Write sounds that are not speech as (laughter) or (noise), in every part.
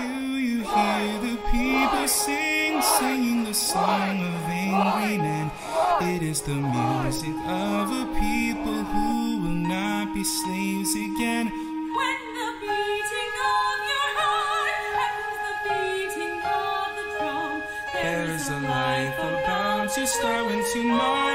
Do you hear the people sing, singing the song of angry men? It is the music of a people who will not be slaves again. When the beating of your heart echoes the beating of the drum, There is a life about to start when tomorrow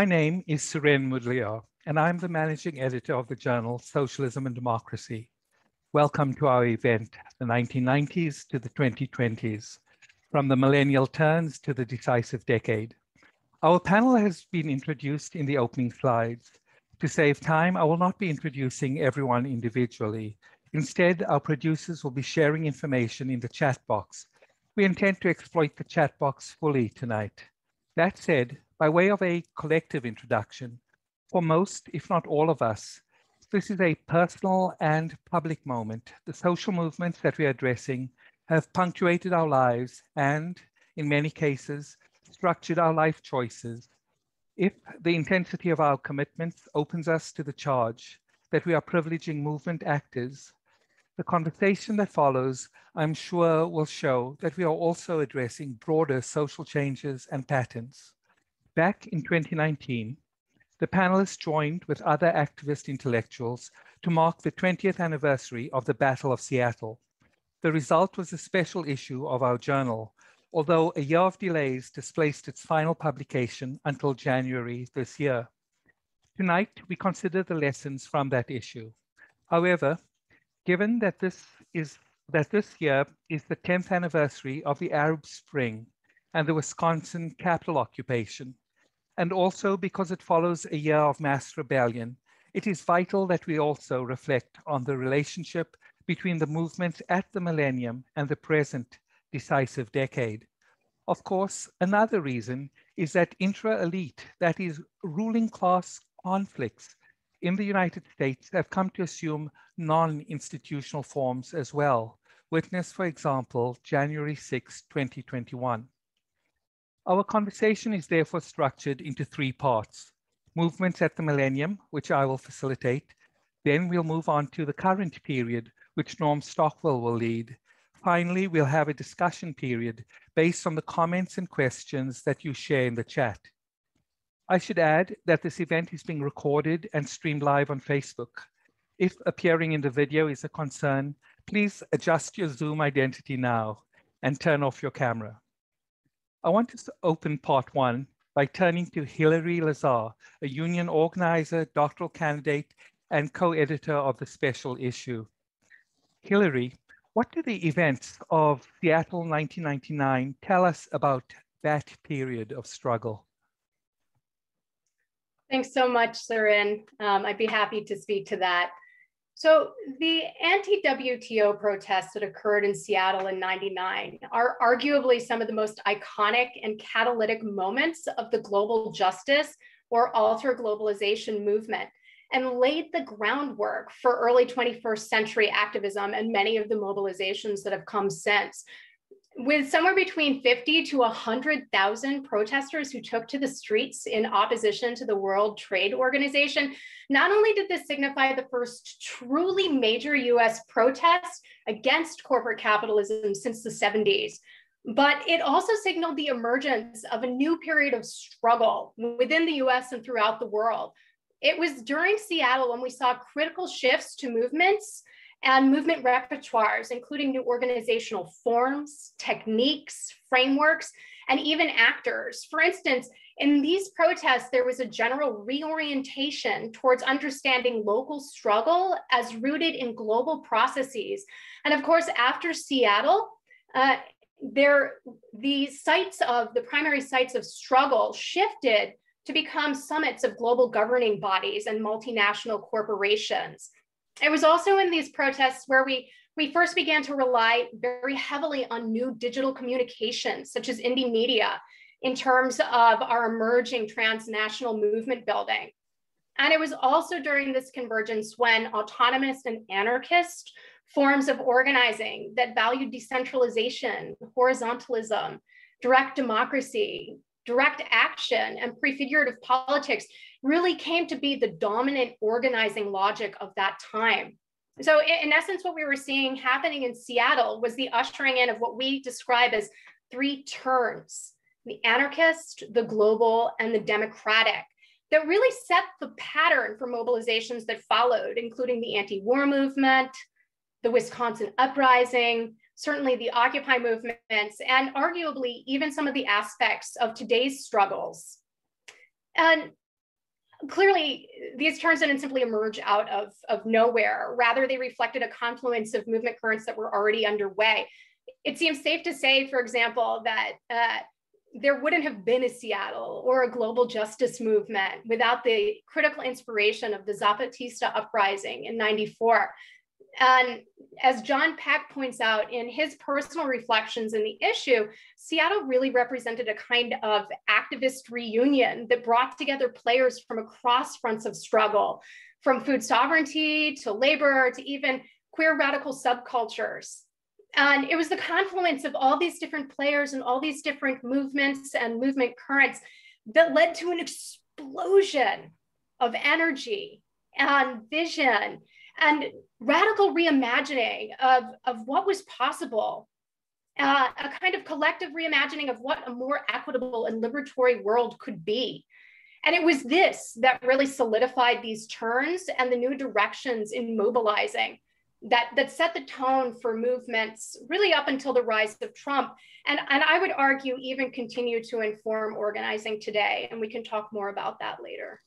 My name is Suren Moodliar, and I'm the managing editor of the journal Socialism and Democracy. Welcome to our event, the 1990s to the 2020s, from the millennial turns to the decisive decade. Our panel has been introduced in the opening slides. To save time, I will not be introducing everyone individually. Instead, our producers will be sharing information in the chat box. We intend to exploit the chat box fully tonight. That said, by way of a collective introduction, for most, if not all of us, this is a personal and public moment. The social movements that we are addressing have punctuated our lives and, in many cases, structured our life choices. If the intensity of our commitments opens us to the charge that we are privileging movement actors, the conversation that follows, I'm sure, will show that we are also addressing broader social changes and patterns. Back in 2019, the panelists joined with other activist intellectuals to mark the 20th anniversary of the Battle of Seattle. The result was a special issue of our journal, although a year of delays displaced its final publication until January this year. Tonight, we consider the lessons from that issue. However, given that this is that this year is the 10th anniversary of the Arab Spring and the Wisconsin capitol occupation, and also because it follows a year of mass rebellion, it is vital that we also reflect on the relationship between the movements at the millennium and the present decisive decade. Of course, another reason is that intra-elite, that is ruling class conflicts in the United States have come to assume non-institutional forms as well. Witness, for example, January 6, 2021. Our conversation is therefore structured into three parts. Movements at the millennium, which I will facilitate. Then we'll move on to the current period, which Norm Stockwell will lead. Finally, we'll have a discussion period based on the comments and questions that you share in the chat. I should add that this event is being recorded and streamed live on Facebook. If appearing in the video is a concern, please adjust your Zoom identity now and turn off your camera. I want to open part one by turning to Hillary Lazar, a union organizer, doctoral candidate, and co-editor of the special issue. Hillary, what do the events of Seattle 1999 tell us about that period of struggle? Thanks so much, Suren. Um, I'd be happy to speak to that. So the anti-WTO protests that occurred in Seattle in 99 are arguably some of the most iconic and catalytic moments of the global justice or alter globalization movement and laid the groundwork for early 21st century activism and many of the mobilizations that have come since. With somewhere between 50 to 100,000 protesters who took to the streets in opposition to the World Trade Organization, not only did this signify the first truly major US protest against corporate capitalism since the 70s, but it also signaled the emergence of a new period of struggle within the US and throughout the world. It was during Seattle when we saw critical shifts to movements and movement repertoires, including new organizational forms, techniques, frameworks, and even actors. For instance, in these protests, there was a general reorientation towards understanding local struggle as rooted in global processes. And of course, after Seattle, uh, there, the sites of the primary sites of struggle shifted to become summits of global governing bodies and multinational corporations. It was also in these protests where we, we first began to rely very heavily on new digital communications, such as Indymedia in terms of our emerging transnational movement building. And it was also during this convergence when autonomous and anarchist forms of organizing that valued decentralization, horizontalism, direct democracy, direct action, and prefigurative politics really came to be the dominant organizing logic of that time. So, in essence, what we were seeing happening in Seattle was the ushering in of what we describe as three turns the anarchist, the global, and the democratic that really set the pattern for mobilizations that followed, including the anti war movement, the Wisconsin uprising, certainly the Occupy movements, and arguably even some of the aspects of today's struggles. And clearly these terms didn't simply emerge out of, of nowhere. Rather, they reflected a confluence of movement currents that were already underway. It seems safe to say, for example, that uh, there wouldn't have been a Seattle or a global justice movement without the critical inspiration of the Zapatista uprising in 94 and as John Peck points out in his personal reflections in the issue, Seattle really represented a kind of activist reunion that brought together players from across fronts of struggle, from food sovereignty to labor to even queer radical subcultures. And it was the confluence of all these different players and all these different movements and movement currents that led to an explosion of energy and vision and radical reimagining of, of what was possible, uh, a kind of collective reimagining of what a more equitable and liberatory world could be. And it was this that really solidified these turns and the new directions in mobilizing that, that set the tone for movements really up until the rise of Trump. And, and I would argue even continue to inform organizing today. And we can talk more about that later.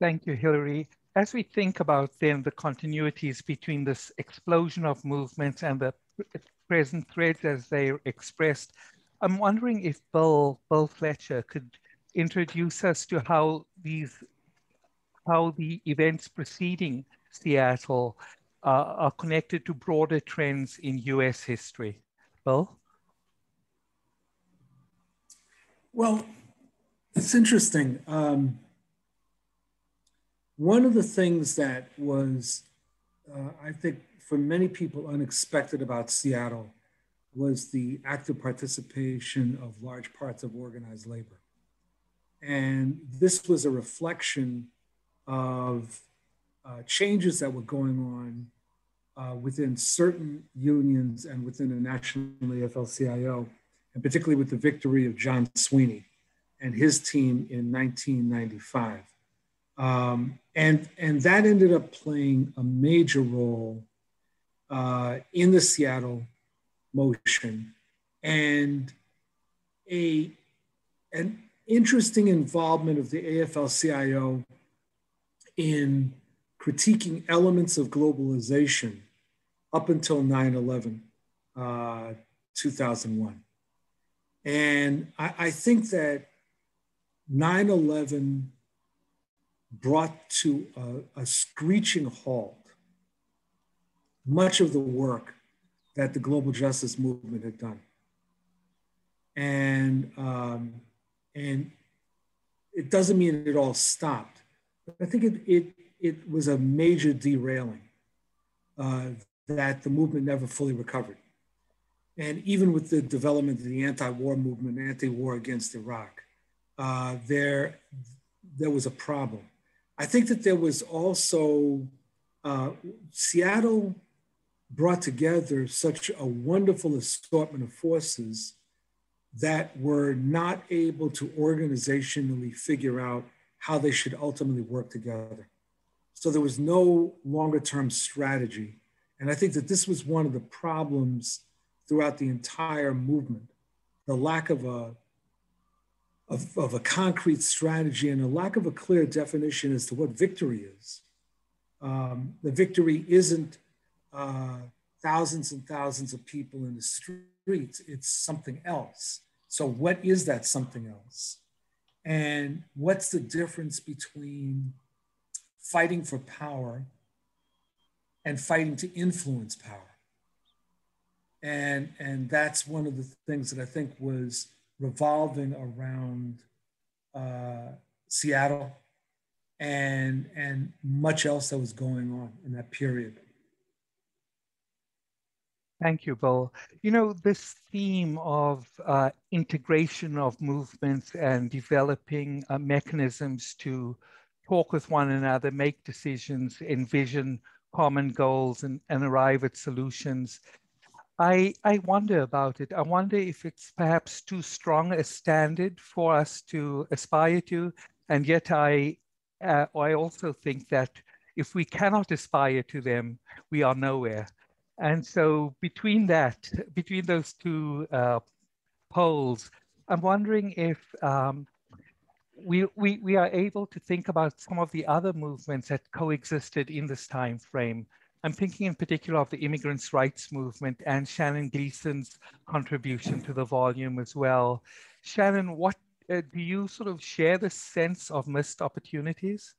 Thank you, Hillary as we think about then the continuities between this explosion of movements and the present threads as they're expressed, I'm wondering if Bill, Bill Fletcher could introduce us to how these, how the events preceding Seattle uh, are connected to broader trends in US history. Bill? Well, it's interesting. Um, one of the things that was, uh, I think, for many people unexpected about Seattle was the active participation of large parts of organized labor. And this was a reflection of uh, changes that were going on uh, within certain unions and within the national AFL-CIO, and particularly with the victory of John Sweeney and his team in 1995. Um, and, and that ended up playing a major role uh, in the Seattle motion and a, an interesting involvement of the AFL-CIO in critiquing elements of globalization up until 9-11, uh, 2001. And I, I think that 9-11 brought to a, a screeching halt much of the work that the global justice movement had done. And, um, and it doesn't mean it all stopped. But I think it, it, it was a major derailing uh, that the movement never fully recovered. and even with the development of the anti-war movement, anti-war against Iraq, uh, there, there was a problem. I think that there was also, uh, Seattle brought together such a wonderful assortment of forces that were not able to organizationally figure out how they should ultimately work together. So there was no longer term strategy. And I think that this was one of the problems throughout the entire movement the lack of a, of, of a concrete strategy and a lack of a clear definition as to what victory is. Um, the victory isn't uh, thousands and thousands of people in the streets, it's something else. So, what is that something else? And what's the difference between fighting for power and fighting to influence power? And, and that's one of the things that I think was revolving around uh, Seattle and, and much else that was going on in that period. Thank you, Bill. You know, this theme of uh, integration of movements and developing uh, mechanisms to talk with one another, make decisions, envision common goals, and, and arrive at solutions. I, I wonder about it. I wonder if it's perhaps too strong a standard for us to aspire to. And yet, I, uh, I also think that if we cannot aspire to them, we are nowhere. And so between that, between those two uh, poles, I'm wondering if um, we, we, we are able to think about some of the other movements that coexisted in this time frame. I'm thinking in particular of the immigrants' rights movement and Shannon Gleeson's contribution to the volume as well. Shannon, what uh, do you sort of share the sense of missed opportunities?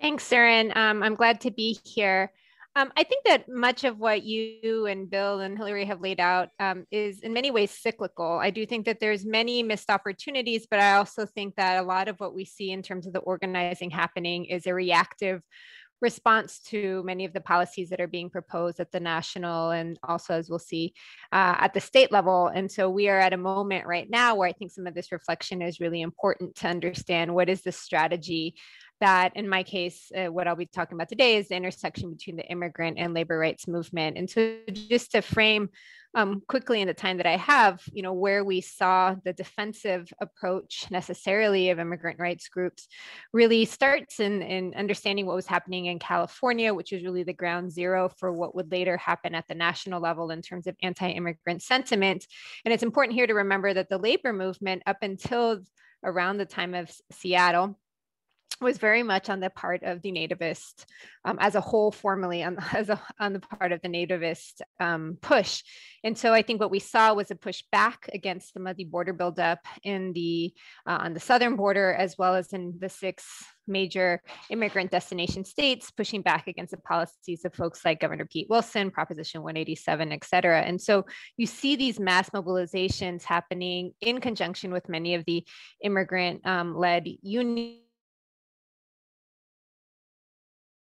Thanks, Suren. Um, I'm glad to be here. Um, I think that much of what you and Bill and Hillary have laid out um, is in many ways cyclical. I do think that there's many missed opportunities, but I also think that a lot of what we see in terms of the organizing happening is a reactive response to many of the policies that are being proposed at the national and also as we'll see uh, at the state level and so we are at a moment right now where i think some of this reflection is really important to understand what is the strategy that in my case, uh, what I'll be talking about today is the intersection between the immigrant and labor rights movement. And so just to frame um, quickly in the time that I have, you know, where we saw the defensive approach necessarily of immigrant rights groups really starts in, in understanding what was happening in California, which was really the ground zero for what would later happen at the national level in terms of anti-immigrant sentiment. And it's important here to remember that the labor movement up until around the time of Seattle was very much on the part of the nativist um, as a whole formally on, (laughs) as a, on the part of the nativist um, push. And so i think what we saw was a push back against some of the border buildup in the uh, on the southern border as well as in the six major immigrant destination states pushing back against the policies of folks like governor pete wilson proposition 187 et cetera. And so you see these mass mobilizations happening in conjunction with many of the immigrant um, led unions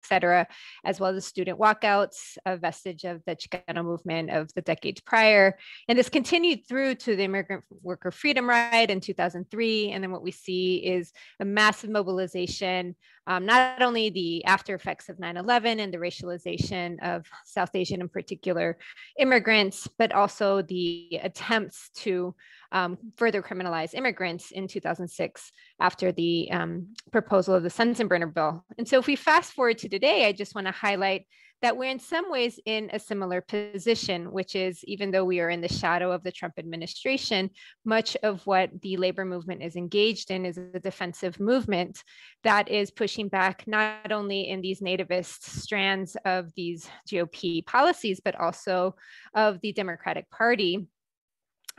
cetera, as well as student walkouts, a vestige of the Chicano movement of the decades prior. And this continued through to the Immigrant Worker Freedom Ride in 2003. And then what we see is a massive mobilization, um, not only the after effects of 9-11 and the racialization of South Asian in particular immigrants, but also the attempts to um, further criminalize immigrants in 2006 after the um, proposal of the Sensenbrenner bill. And so if we fast forward to today, I just want to highlight that we're in some ways in a similar position, which is even though we are in the shadow of the Trump administration, much of what the labor movement is engaged in is a defensive movement that is pushing back not only in these nativist strands of these GOP policies, but also of the Democratic Party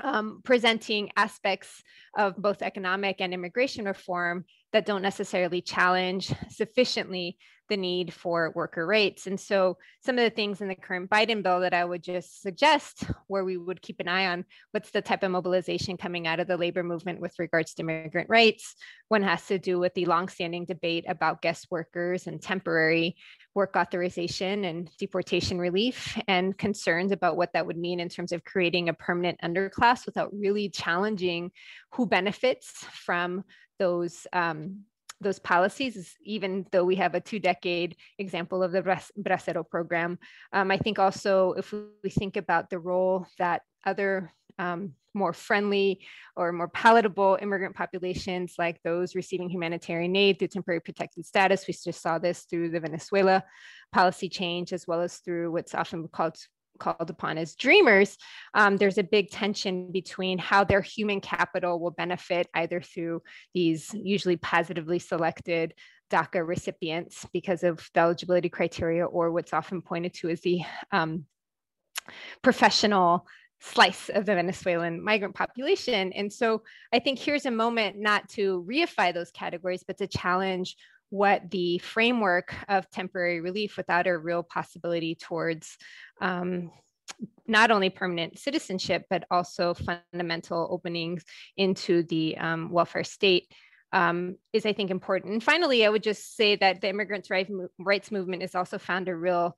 um, presenting aspects of both economic and immigration reform that don't necessarily challenge sufficiently the need for worker rights. And so some of the things in the current Biden bill that I would just suggest where we would keep an eye on what's the type of mobilization coming out of the labor movement with regards to immigrant rights. One has to do with the longstanding debate about guest workers and temporary work authorization and deportation relief and concerns about what that would mean in terms of creating a permanent underclass without really challenging who benefits from those um, those policies, even though we have a two decade example of the Bracero program. Um, I think also if we think about the role that other um, more friendly or more palatable immigrant populations like those receiving humanitarian aid through temporary protected status. We just saw this through the Venezuela policy change, as well as through what's often called called upon as dreamers, um, there's a big tension between how their human capital will benefit either through these usually positively selected DACA recipients because of the eligibility criteria or what's often pointed to as the um, professional slice of the Venezuelan migrant population. And so I think here's a moment not to reify those categories, but to challenge what the framework of temporary relief without a real possibility towards um, not only permanent citizenship, but also fundamental openings into the um, welfare state um, is, I think, important. And finally, I would just say that the immigrants' rights movement has also found a real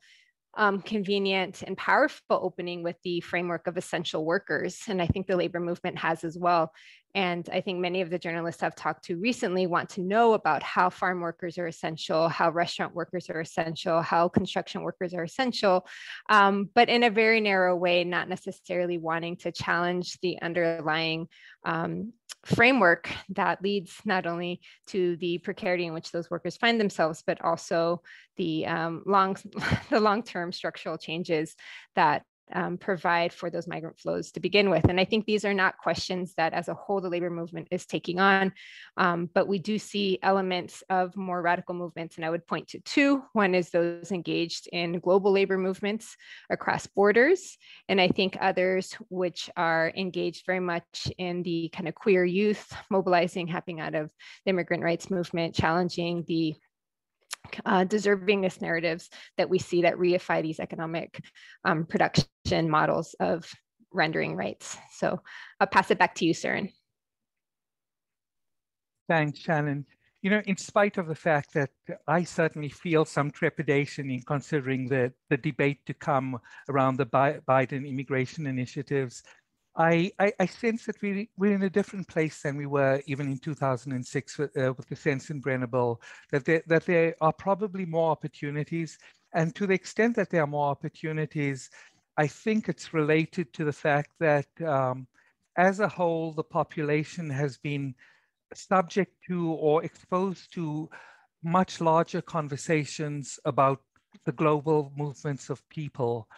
um, convenient and powerful opening with the framework of essential workers. And I think the labor movement has as well. And I think many of the journalists I've talked to recently want to know about how farm workers are essential, how restaurant workers are essential, how construction workers are essential, um, but in a very narrow way, not necessarily wanting to challenge the underlying um, framework that leads not only to the precarity in which those workers find themselves, but also the um, long, (laughs) the long-term structural changes that um, provide for those migrant flows to begin with. And I think these are not questions that as a whole the labor movement is taking on, um, but we do see elements of more radical movements. And I would point to two. One is those engaged in global labor movements across borders. And I think others which are engaged very much in the kind of queer youth mobilizing happening out of the immigrant rights movement, challenging the uh, deservingness narratives that we see that reify these economic um, production models of rendering rights. So I'll pass it back to you, Suren. Thanks, Shannon. You know, in spite of the fact that I certainly feel some trepidation in considering the, the debate to come around the Biden immigration initiatives, I, I, I, sense that we, we're in a different place than we were even in 2006 with, uh, with the Sensenbrenner bill, that there, that there are probably more opportunities. And to the extent that there are more opportunities, I think it's related to the fact that um, as a whole, the population has been subject to or exposed to much larger conversations about the global movements of people.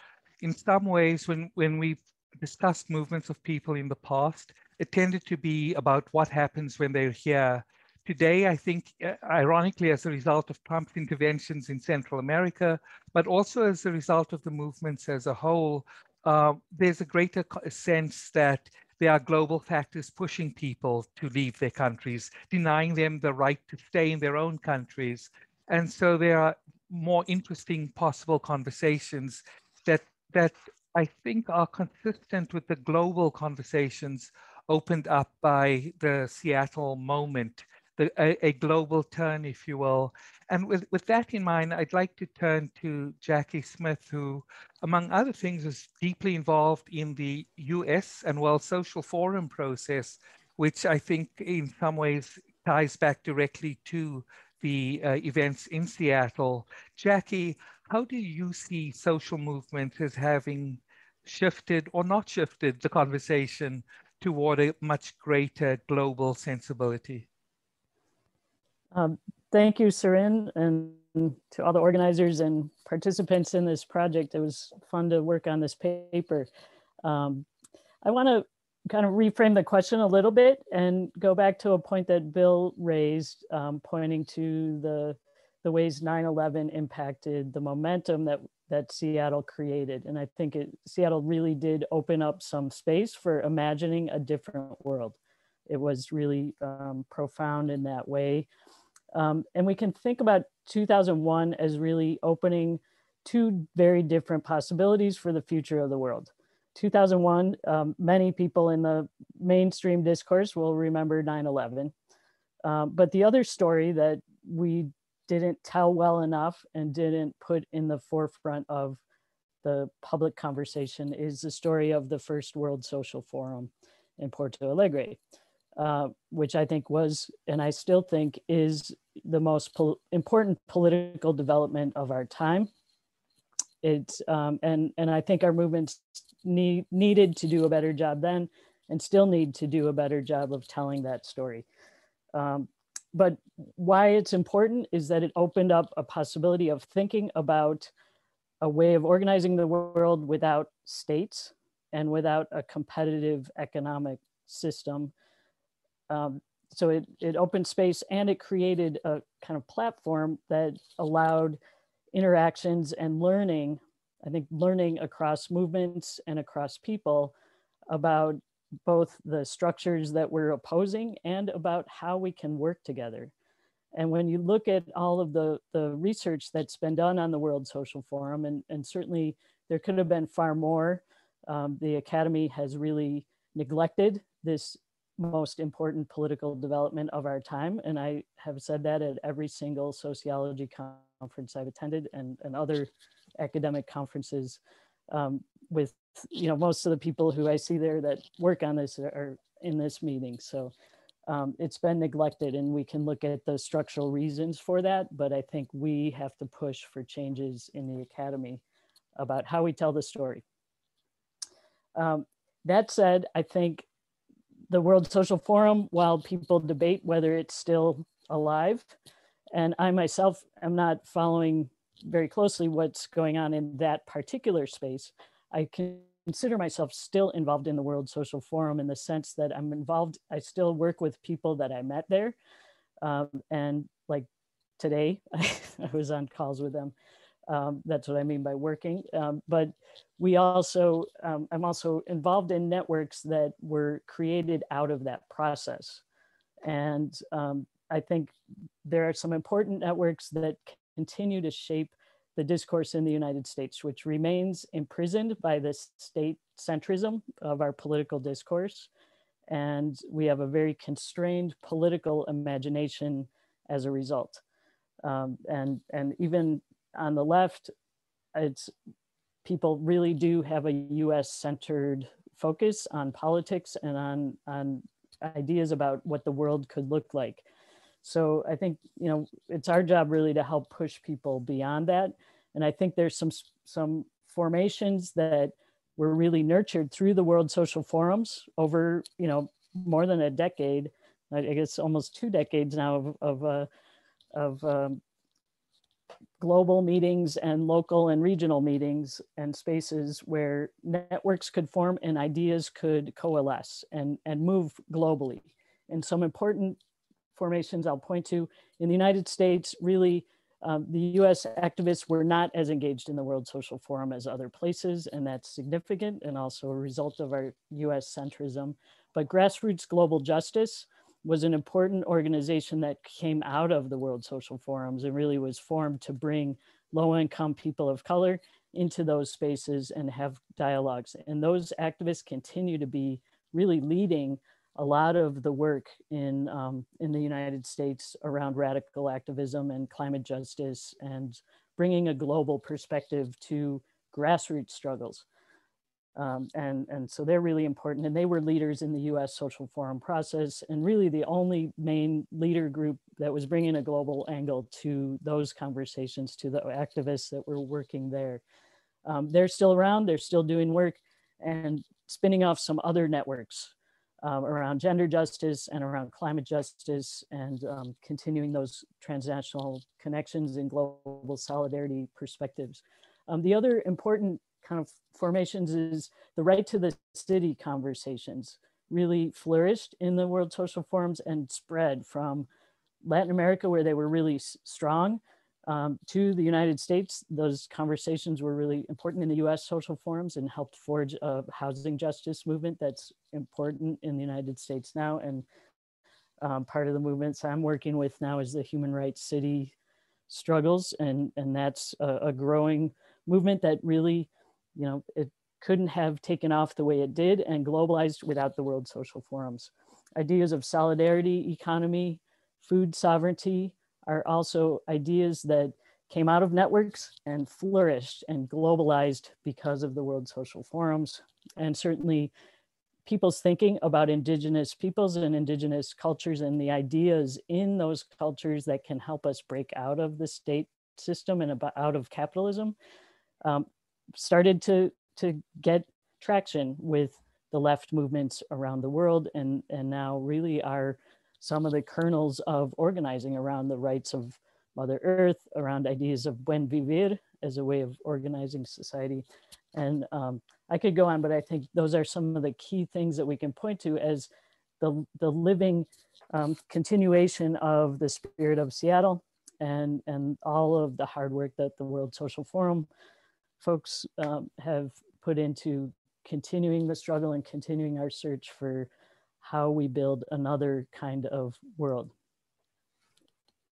In some ways, when, when we've discussed movements of people in the past, it tended to be about what happens when they're here. Today, I think, uh, ironically, as a result of Trump's interventions in Central America, but also as a result of the movements as a whole, uh, there's a greater sense that there are global factors pushing people to leave their countries, denying them the right to stay in their own countries. And so there are more interesting possible conversations that that I think are consistent with the global conversations opened up by the Seattle moment, the, a, a, global turn, if you will. And with, with that in mind, I'd like to turn to Jackie Smith, who, among other things, is deeply involved in the US and World Social Forum process, which I think in some ways ties back directly to the uh, events in Seattle. Jackie, how do you see social movements as having shifted or not shifted the conversation toward a much greater global sensibility? Um, thank you, Suren, and to all the organizers and participants in this project. It was fun to work on this paper. Um, I want to kind of reframe the question a little bit and go back to a point that Bill raised, um, pointing to the the ways 9-11 impacted the momentum that that Seattle created. And I think it, Seattle really did open up some space for imagining a different world. It was really um, profound in that way. Um, and we can think about 2001 as really opening two very different possibilities for the future of the world. 2001, um, many people in the mainstream discourse will remember 9 11. Um, but the other story that we didn't tell well enough and didn't put in the forefront of the public conversation is the story of the first World Social Forum in Porto Alegre, uh, which I think was, and I still think is the most pol important political development of our time. It's, um, and, and I think our movements need, needed to do a better job then and still need to do a better job of telling that story. Um, but why it's important is that it opened up a possibility of thinking about a way of organizing the world without states and without a competitive economic system. Um, so it, it opened space and it created a kind of platform that allowed interactions and learning, I think learning across movements and across people about both the structures that we're opposing and about how we can work together. And when you look at all of the, the research that's been done on the World Social Forum, and, and certainly there could have been far more, um, the Academy has really neglected this most important political development of our time. And I have said that at every single sociology conference I've attended and, and other academic conferences um, with you know most of the people who I see there that work on this are in this meeting. So um, it's been neglected and we can look at the structural reasons for that, but I think we have to push for changes in the academy about how we tell the story. Um, that said, I think the World Social Forum, while people debate whether it's still alive, and I myself am not following very closely what's going on in that particular space, I consider myself still involved in the World Social Forum in the sense that I'm involved, I still work with people that I met there. Um, and like today, I, (laughs) I, was on calls with them. Um, that's what I mean by working. Um, but we also, um, I'm also involved in networks that were created out of that process. And um, I think there are some important networks that continue to shape the discourse in the United States, which remains imprisoned by the state centrism of our political discourse. And we have a very constrained political imagination as a result. Um, and, and even on the left, it's people really do have a US centered focus on politics and on, on ideas about what the world could look like. So I think, you know, it's our job really to help push people beyond that. And I think there's some, some formations that were really nurtured through the World Social Forums over, you know, more than a decade, I guess almost two decades now of, of, uh, of um, global meetings and local and regional meetings and spaces where networks could form and ideas could coalesce and, and move globally. And some important formations I'll point to in the United States really um, the US activists were not as engaged in the World Social Forum as other places, and that's significant and also a result of our US centrism. But Grassroots Global Justice was an important organization that came out of the World Social Forums and really was formed to bring low income people of color into those spaces and have dialogues. And those activists continue to be really leading a lot of the work in, um, in the United States around radical activism and climate justice and bringing a global perspective to grassroots struggles. Um, and, and so they're really important. And they were leaders in the US Social Forum process and really the only main leader group that was bringing a global angle to those conversations, to the activists that were working there. Um, they're still around, they're still doing work and spinning off some other networks um, around gender justice and around climate justice and um, continuing those transnational connections and global solidarity perspectives. Um, the other important kind of formations is the right to the city conversations really flourished in the World Social Forums and spread from Latin America where they were really strong um, to the United States. Those conversations were really important in the US social forums and helped forge a housing justice movement that's important in the United States now. And um, part of the movements I'm working with now is the human rights city struggles. And, and that's a, a growing movement that really, you know, it couldn't have taken off the way it did and globalized without the World Social Forums. Ideas of solidarity, economy, food sovereignty, are also ideas that came out of networks and flourished and globalized because of the World Social Forums. And certainly people's thinking about indigenous peoples and indigenous cultures and the ideas in those cultures that can help us break out of the state system and out of capitalism um, started to, to get traction with the left movements around the world and, and now really are some of the kernels of organizing around the rights of Mother Earth, around ideas of buen vivir as a way of organizing society. And um, I could go on, but I think those are some of the key things that we can point to as the, the living um, continuation of the spirit of Seattle and, and all of the hard work that the World Social Forum folks um, have put into continuing the struggle and continuing our search for how we build another kind of world.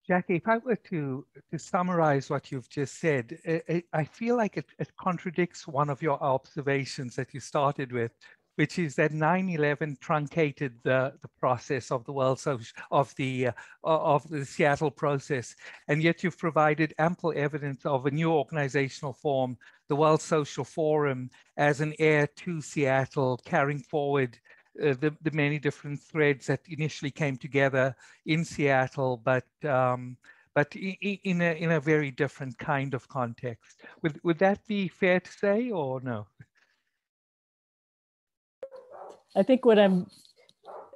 Jackie, if I were to, to summarize what you've just said, it, it, I feel like it, it, contradicts one of your observations that you started with, which is that 9/11 truncated the, the process of the world social of the uh, of the Seattle process, and yet you've provided ample evidence of a new organizational form, the World Social Forum, as an heir to Seattle, carrying forward uh, the, the many different threads that initially came together in Seattle, but um, but in, in, a in a very different kind of context. Would would that be fair to say, or no? I think what I'm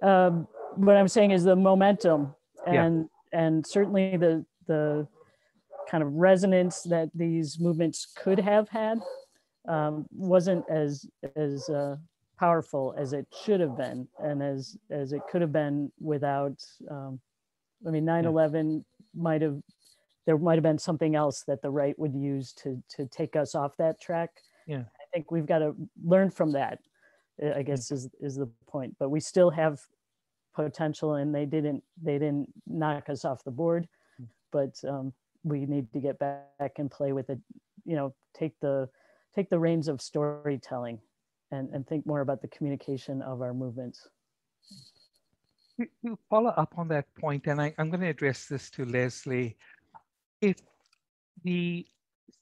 um, what I'm saying is the momentum and yeah. and certainly the the kind of resonance that these movements could have had um, wasn't as as uh, powerful as it should have been and as as it could have been without um, i mean 9-11 might have there might have been something else that the right would use to to take us off that track. Yeah. I think we've got to learn from that i guess is is the point but we still have potential and they didn't they didn't knock us off the board hmm. but um, we need to get back and play with it you know take the take the reins of storytelling and, and think more about the communication of our movements. To follow up on that point, and I, I'm going to address this to Leslie, if the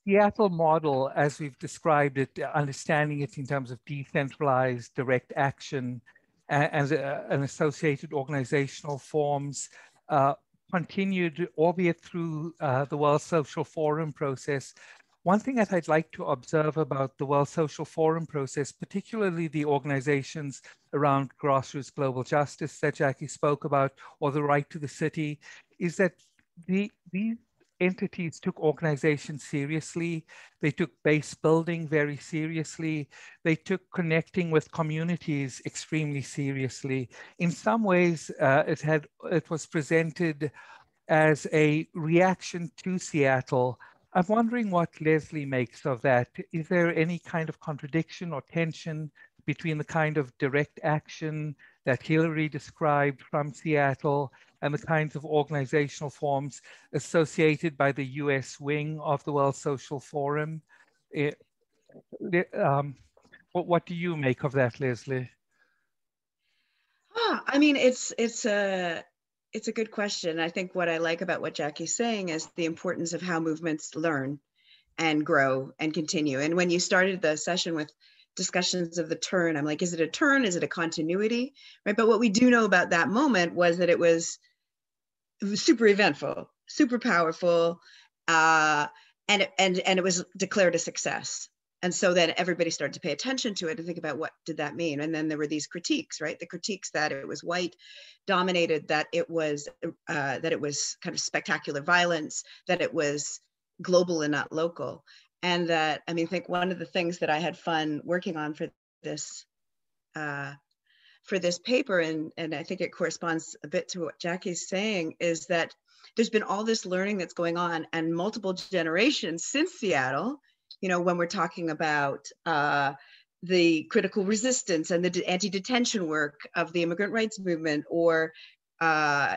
Seattle model, as we've described it, understanding it in terms of decentralized direct action and, and associated organizational forms, uh, continued, albeit through uh, the World Social Forum process, one thing that I'd like to observe about the World Social Forum process, particularly the organizations around grassroots global justice that Jackie spoke about, or the right to the city, is that the, these entities took organization seriously. They took base building very seriously. They took connecting with communities extremely seriously. In some ways, uh, it had it was presented as a reaction to Seattle I'm wondering what Leslie makes of that. Is there any kind of contradiction or tension between the kind of direct action that Hillary described from Seattle and the kinds of organizational forms associated by the US wing of the World Social Forum? It, um, what, what do you make of that, Leslie? Ah, I mean, it's it's a it's a good question. I think what I like about what Jackie's saying is the importance of how movements learn and grow and continue. And when you started the session with discussions of the turn, I'm like, is it a turn? Is it a continuity? Right. But what we do know about that moment was that it was, super eventful, super powerful, uh, and and and it was declared a success and so then everybody started to pay attention to it and think about what did that mean. And then there were these critiques right? The critiques that it was white dominated that it was uh, that it was kind of spectacular violence that it was global and not local. And that i mean i think one of the things that i had fun working on for this uh, for this paper and and i think it corresponds a bit to what jackie's saying is that there's been all this learning that's going on and multiple generations since seattle you know, when we're talking about uh, the critical resistance and the anti-detention work of the immigrant rights movement or uh,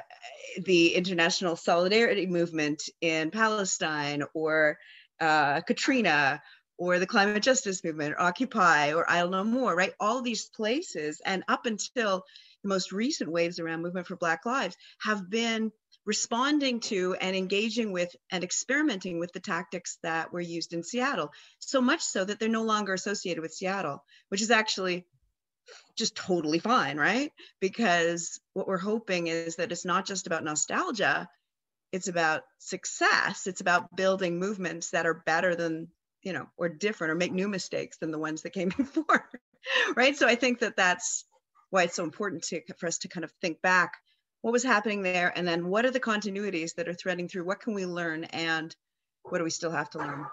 the international solidarity movement in Palestine or uh, Katrina or the climate justice movement, or Occupy or Idle No More, right? All these places and up until the most recent waves around movement for Black Lives have been responding to and engaging with and experimenting with the tactics that were used in Seattle. So much so that they're no longer associated with Seattle, which is actually just totally fine, right? Because what we're hoping is that it's not just about nostalgia, it's about success. It's about building movements that are better than, you know, or different or make new mistakes than the ones that came (laughs) before, right? So I think that that's why it's so important to, for us to kind of think back what was happening there and then what are the continuities that are threading through? What can we learn and what do we still have to learn?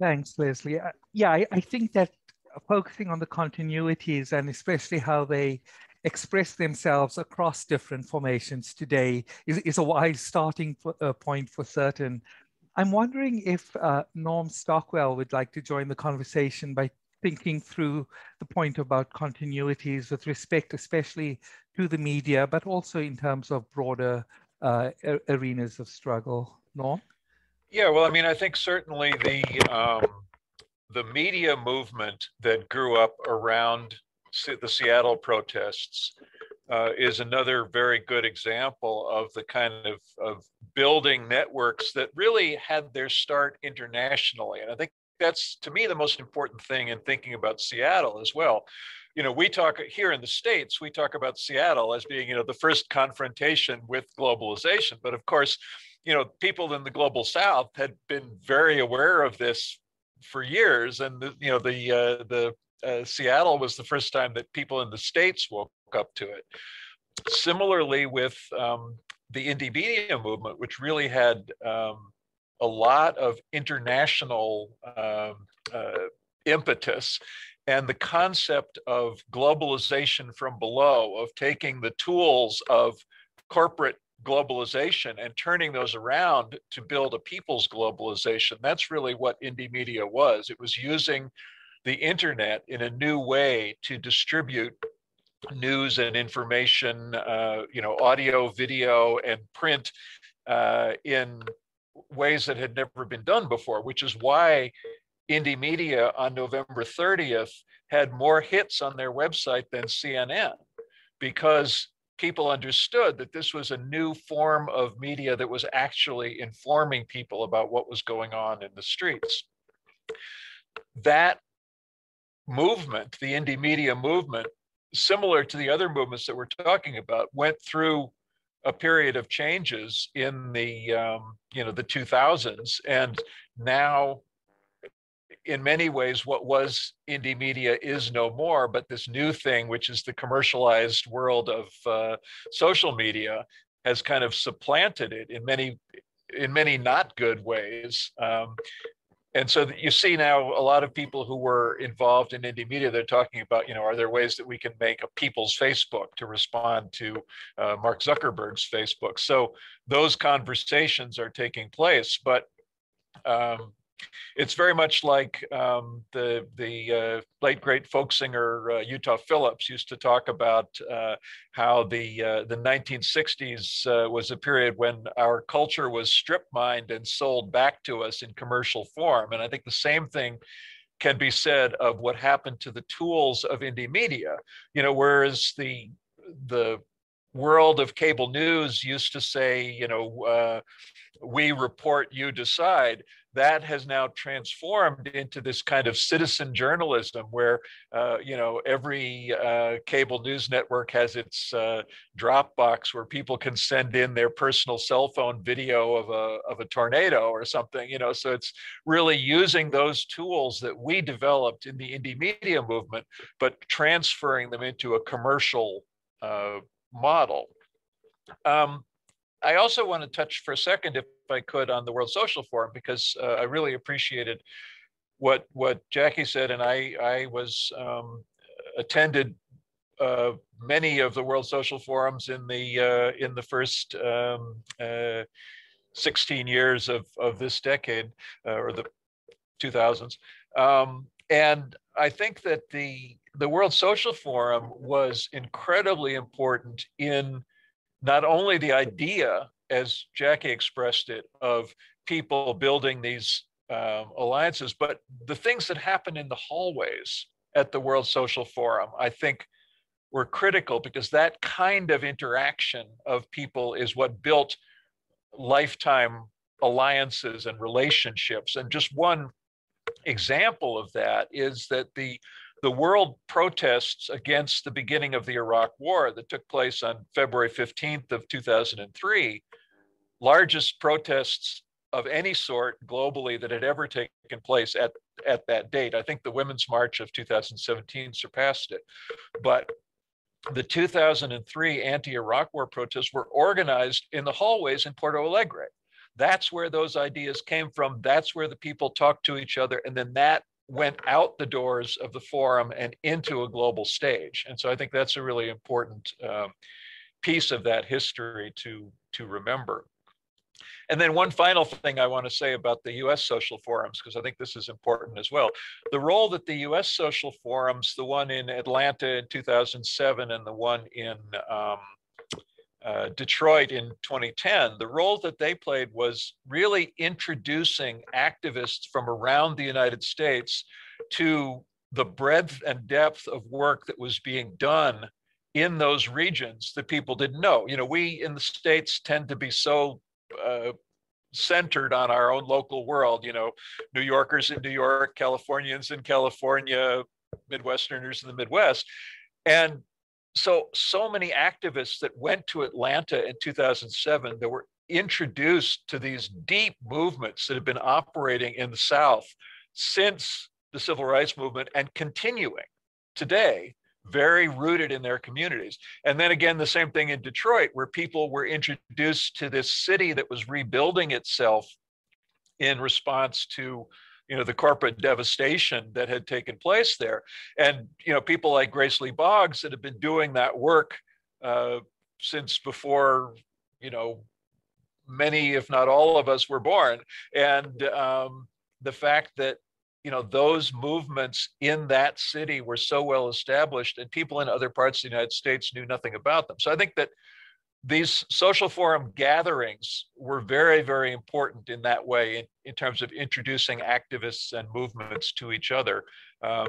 Thanks leslie. Uh, yeah I, I think that focusing on the continuities and especially how they express themselves across different formations today is, is a wise starting uh, point for certain. I'm wondering if uh, Norm Stockwell would like to join the conversation by thinking through the point about continuities with respect, especially to the media, but also in terms of broader uh, arenas of struggle. Norm? Yeah, well, I mean, I think certainly the um, the media movement that grew up around the Seattle protests uh, is another very good example of the kind of, of building networks that really had their start internationally. And I think that's to me the most important thing in thinking about Seattle as well. You know, we talk here in the States, we talk about Seattle as being, you know, the first confrontation with globalization. But of course, you know, people in the global South had been very aware of this for years. And, the, you know, the, uh, the uh, Seattle was the first time that people in the States woke up to it. Similarly with um, the Indymedia movement, which really had um, a lot of international um, uh, impetus and the concept of globalization from below, of taking the tools of corporate globalization and turning those around to build a people's globalization. That's really what Indymedia was. It was using the internet in a new way to distribute news and information, uh, you know, audio, video, and print uh, in ways that had never been done before, which is why Indymedia on November 30th had more hits on their website than CNN because people understood that this was a new form of media that was actually informing people about what was going on in the streets. That movement, the Indymedia movement, similar to the other movements that we're talking about, went through a period of changes in the um, you know the 2000s and now in many ways what was Indymedia is no more but this new thing which is the commercialized world of uh, social media has kind of supplanted it in many in many not good ways. Um, and so you see now a lot of people who were involved in Indymedia they're talking about you know are there ways that we can make a people's facebook to respond to uh, mark zuckerberg's facebook? So those conversations are taking place but um, it's very much like um, the the uh, late great folk singer uh, Utah Phillips used to talk about uh, how the uh, the 1960s uh, was a period when our culture was strip mined and sold back to us in commercial form, and I think the same thing can be said of what happened to the tools of Indymedia. You know, whereas the the world of cable news used to say, you know, uh, we report, you decide that has now transformed into this kind of citizen journalism where uh, you know every uh, cable news network has its uh, dropbox where people can send in their personal cell phone video of a, of a tornado or something you know? So it's really using those tools that we developed in the Indymedia movement but transferring them into a commercial uh, model. Um, I also want to touch for a second, if I could, on the World Social Forum because uh, I really appreciated what what Jackie said, and I I was um, attended uh, many of the World Social Forums in the uh, in the first um, uh, 16 years of of this decade uh, or the 2000s, um, and I think that the the World Social Forum was incredibly important in not only the idea, as Jackie expressed it, of people building these um, alliances, but the things that happen in the hallways at the World Social Forum, I think were critical because that kind of interaction of people is what built lifetime alliances and relationships. And just one example of that is that the the world protests against the beginning of the Iraq War that took place on February 15th of 2003, largest protests of any sort globally that had ever taken place at, at that date. I think the Women's March of 2017 surpassed it. But the 2003 anti-Iraq War protests were organized in the hallways in Porto Alegre. That's where those ideas came from. That's where the people talked to each other. And then that went out the doors of the forum and into a global stage. And so I think that's a really important um, piece of that history to, to remember. And then one final thing I want to say about the US social forums, because I think this is important as well. The role that the US social forums, the one in Atlanta in 2007 and the one in um, uh, Detroit in 2010, the role that they played was really introducing activists from around the United States to the breadth and depth of work that was being done in those regions that people didn't know. You know, we in the States tend to be so uh, centered on our own local world, you know, New Yorkers in New York, Californians in California, Midwesterners in the Midwest. And so so many activists that went to Atlanta in 2007 that were introduced to these deep movements that have been operating in the South since the civil rights movement and continuing today very rooted in their communities. And then again, the same thing in Detroit, where people were introduced to this city that was rebuilding itself in response to you know the corporate devastation that had taken place there and you know people like grace lee boggs that have been doing that work uh, since before you know many if not all of us were born and um, the fact that you know those movements in that city were so well established and people in other parts of the united states knew nothing about them so i think that these social forum gatherings were very, very important in that way in, in terms of introducing activists and movements to each other. Um,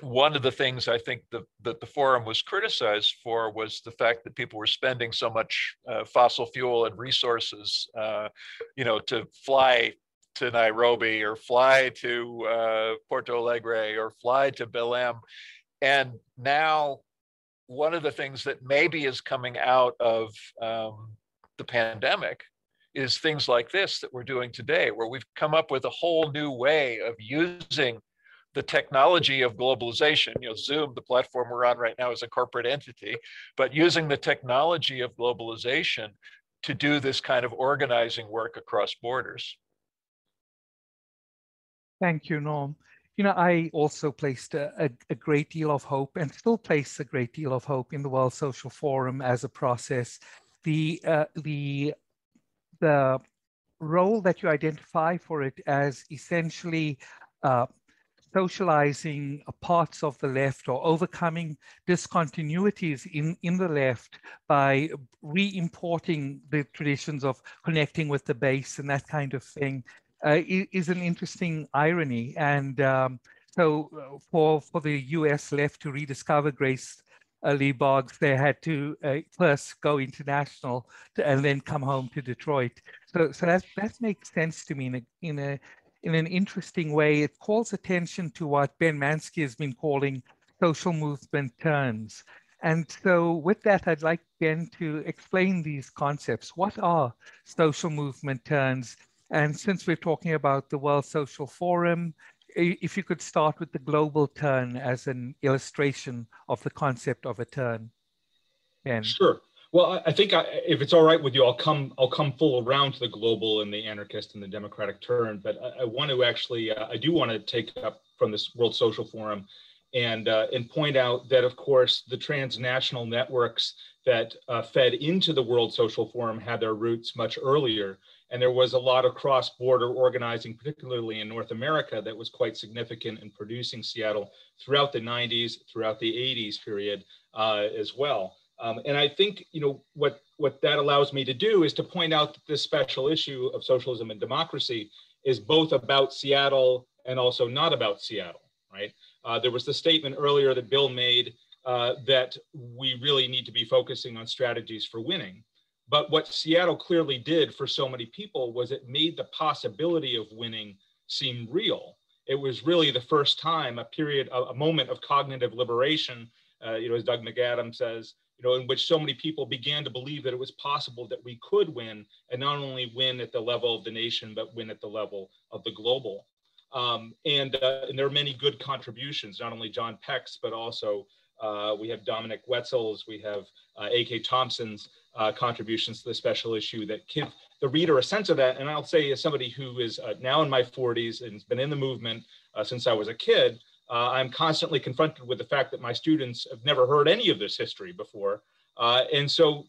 one of the things I think the, that the forum was criticized for was the fact that people were spending so much uh, fossil fuel and resources, uh, you know, to fly to Nairobi or fly to uh, Porto Alegre or fly to Belém. And now one of the things that maybe is coming out of um, the pandemic is things like this that we're doing today, where we've come up with a whole new way of using the technology of globalization. You know, Zoom, the platform we're on right now, is a corporate entity, but using the technology of globalization to do this kind of organizing work across borders. Thank you, Norm you know, I also placed a, a, a, great deal of hope and still place a great deal of hope in the World Social Forum as a process. The, uh, the, the role that you identify for it as essentially uh, socializing parts of the left or overcoming discontinuities in, in the left by re-importing the traditions of connecting with the base and that kind of thing is an interesting irony. And um, so uh, for, for the US left to rediscover Grace uh, Lee Boggs, they had to uh, first go international to, and then come home to Detroit. So, so that, that makes sense to me in a, in a in an interesting way. It calls attention to what Ben Manski has been calling social movement turns. And so with that, I'd like Ben to explain these concepts. What are social movement turns and since we're talking about the World Social Forum, if you could start with the global turn as an illustration of the concept of a turn. Ben. Sure. Well, I think I, if it's all right with you, I'll come. I'll come full around to the global and the anarchist and the democratic turn. But I, I want to actually, uh, I do want to take up from this World Social Forum, and uh, and point out that of course the transnational networks that uh, fed into the World Social Forum had their roots much earlier. And there was a lot of cross border organizing, particularly in North America, that was quite significant in producing Seattle throughout the 90s, throughout the 80s period uh, as well. Um, and I think you know what what that allows me to do is to point out that this special issue of socialism and democracy is both about Seattle and also not about Seattle, right? Uh, there was the statement earlier that Bill made uh, that we really need to be focusing on strategies for winning. But what Seattle clearly did for so many people was it made the possibility of winning seem real. It was really the first time a period, a, a moment of cognitive liberation, uh, you know, as Doug McAdam says, you know, in which so many people began to believe that it was possible that we could win and not only win at the level of the nation, but win at the level of the global. Um, and, uh, and, there are many good contributions, not only John Peck's, but also uh, we have Dominic Wetzel's, we have uh, A.K. Thompson's uh, contributions to the special issue that give the reader a sense of that. And I'll say as somebody who is uh, now in my 40s and has been in the movement uh, since I was a kid, uh, I'm constantly confronted with the fact that my students have never heard any of this history before. Uh, and so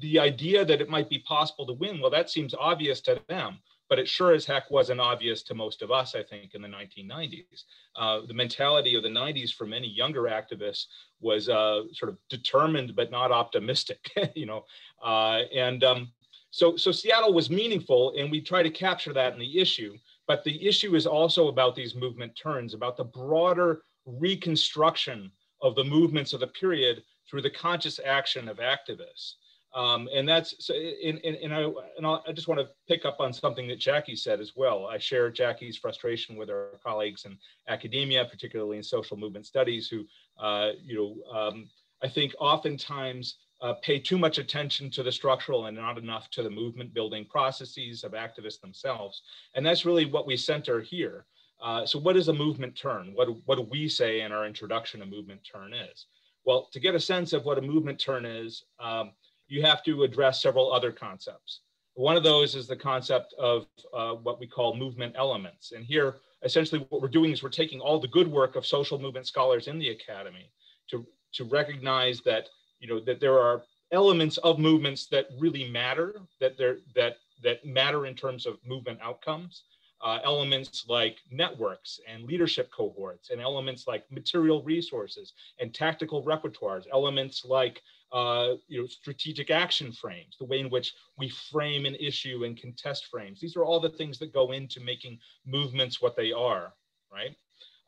the idea that it might be possible to win, well, that seems obvious to them, but it sure as heck wasn't obvious to most of us, I think, in the 1990s. Uh, the mentality of the 90s for many younger activists was uh, sort of determined but not optimistic, (laughs) you know. Uh, and um, so, so Seattle was meaningful, and we try to capture that in the issue. But the issue is also about these movement turns, about the broader reconstruction of the movements of the period through the conscious action of activists. Um, and that's so and, and, I, and i just want to pick up on something that Jackie said as well. I share Jackie's frustration with our colleagues in academia, particularly in social movement studies, who, uh, you know, um, I think oftentimes uh, pay too much attention to the structural and not enough to the movement building processes of activists themselves. And that's really what we center here. Uh, so what is a movement turn? What, what do we say in our introduction a movement turn is? Well, to get a sense of what a movement turn is, um, you have to address several other concepts. One of those is the concept of uh, what we call movement elements. And here, essentially what we're doing is we're taking all the good work of social movement scholars in the academy to, to recognize that you know that there are elements of movements that really matter that they that that matter in terms of movement outcomes uh, elements like networks and leadership cohorts and elements like material resources and tactical repertoires elements like uh, you know strategic action frames the way in which we frame an issue and contest frames these are all the things that go into making movements what they are right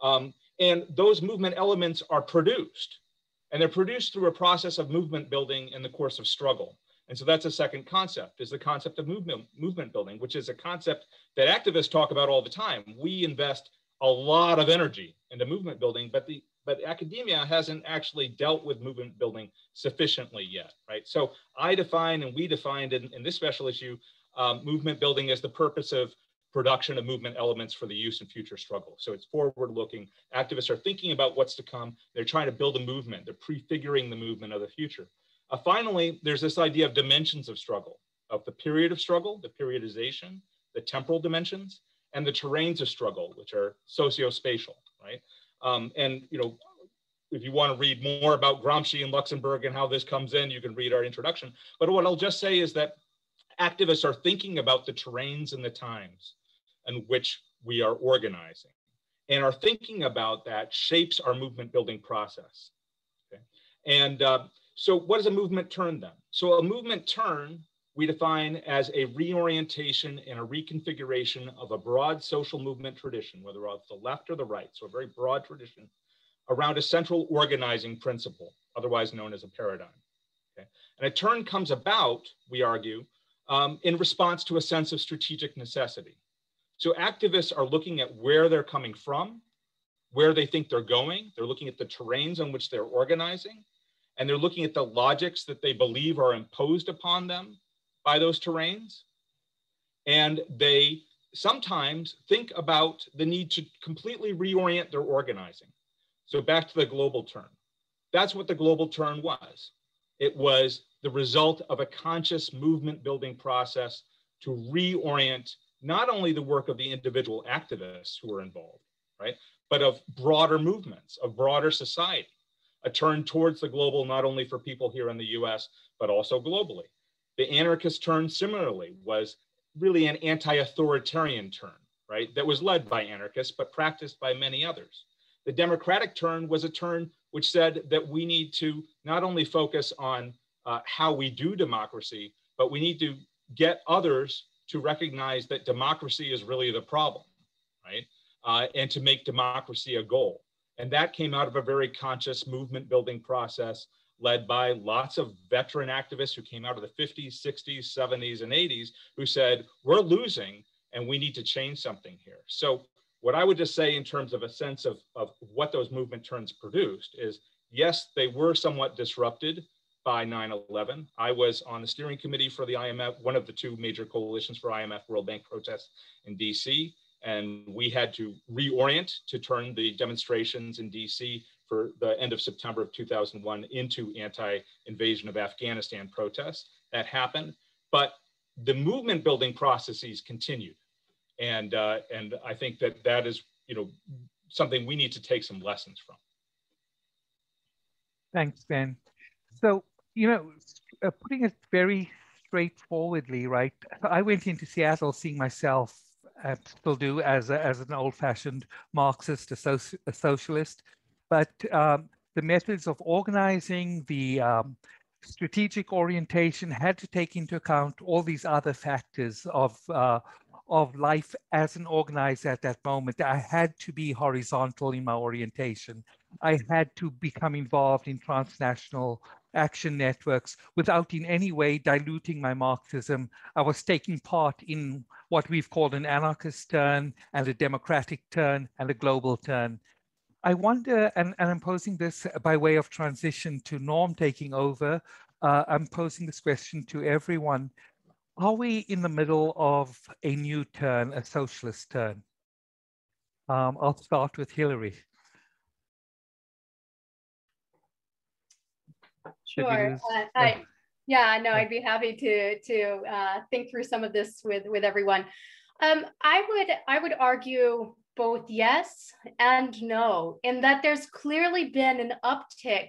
um, and those movement elements are produced and they're produced through a process of movement building in the course of struggle. And so that's a second concept is the concept of movement, movement building, which is a concept that activists talk about all the time. We invest a lot of energy into movement building, but the but academia hasn't actually dealt with movement building sufficiently yet, right? So I define and we defined in, in this special issue um, movement building as the purpose of production of movement elements for the use in future struggle. So it's forward looking. Activists are thinking about what's to come. They're trying to build a movement. They're prefiguring the movement of the future. Uh, finally, there's this idea of dimensions of struggle, of the period of struggle, the periodization, the temporal dimensions, and the terrains of struggle, which are socio-spatial, right? Um, and, you know, if you want to read more about Gramsci and Luxemburg and how this comes in, you can read our introduction. But what I'll just say is that activists are thinking about the terrains and the times in which we are organizing. And our thinking about that shapes our movement building process. Okay? And uh, so what is a movement turn then? So a movement turn we define as a reorientation and a reconfiguration of a broad social movement tradition, whether it's the left or the right, so a very broad tradition, around a central organizing principle, otherwise known as a paradigm. Okay? And a turn comes about, we argue, um, in response to a sense of strategic necessity. So activists are looking at where they're coming from, where they think they're going. They're looking at the terrains on which they're organizing, and they're looking at the logics that they believe are imposed upon them by those terrains. And they sometimes think about the need to completely reorient their organizing. So back to the global turn. That's what the global turn was. It was the result of a conscious movement building process to reorient not only the work of the individual activists who were involved, right, but of broader movements, of broader society, a turn towards the global, not only for people here in the US, but also globally. The anarchist turn similarly was really an anti-authoritarian turn, right, that was led by anarchists, but practiced by many others. The democratic turn was a turn which said that we need to not only focus on uh, how we do democracy, but we need to get others to recognize that democracy is really the problem, right? Uh, and to make democracy a goal. And that came out of a very conscious movement building process led by lots of veteran activists who came out of the 50s, 60s, 70s, and 80s who said, we're losing and we need to change something here. So what I would just say in terms of a sense of, of what those movement turns produced is, yes, they were somewhat disrupted by 9-11. I was on the steering committee for the IMF, one of the two major coalitions for IMF World Bank protests in DC. And we had to reorient to turn the demonstrations in DC for the end of September of 2001 into anti-invasion of Afghanistan protests. That happened, but the movement building processes continued. And, uh, and I think that that is, you know, something we need to take some lessons from. Thanks, Ben. So, you know, uh, putting it very straightforwardly, right? I went into Seattle seeing myself, uh, still do, as, a, as an old-fashioned Marxist, a, a socialist, but um, the methods of organizing, the um, strategic orientation had to take into account all these other factors of uh, of life as an organizer at that moment. I had to be horizontal in my orientation. I had to become involved in transnational action networks without in any way diluting my Marxism. I was taking part in what we've called an anarchist turn and a democratic turn and a global turn. I wonder, and, and I'm posing this by way of transition to Norm taking over, uh, I'm posing this question to everyone. Are we in the middle of a new turn, a socialist turn? Um, I'll start with Hillary. Sure. Uh, I, yeah, no, I'd be happy to to uh, think through some of this with with everyone. Um, I would I would argue both yes and no, in that there's clearly been an uptick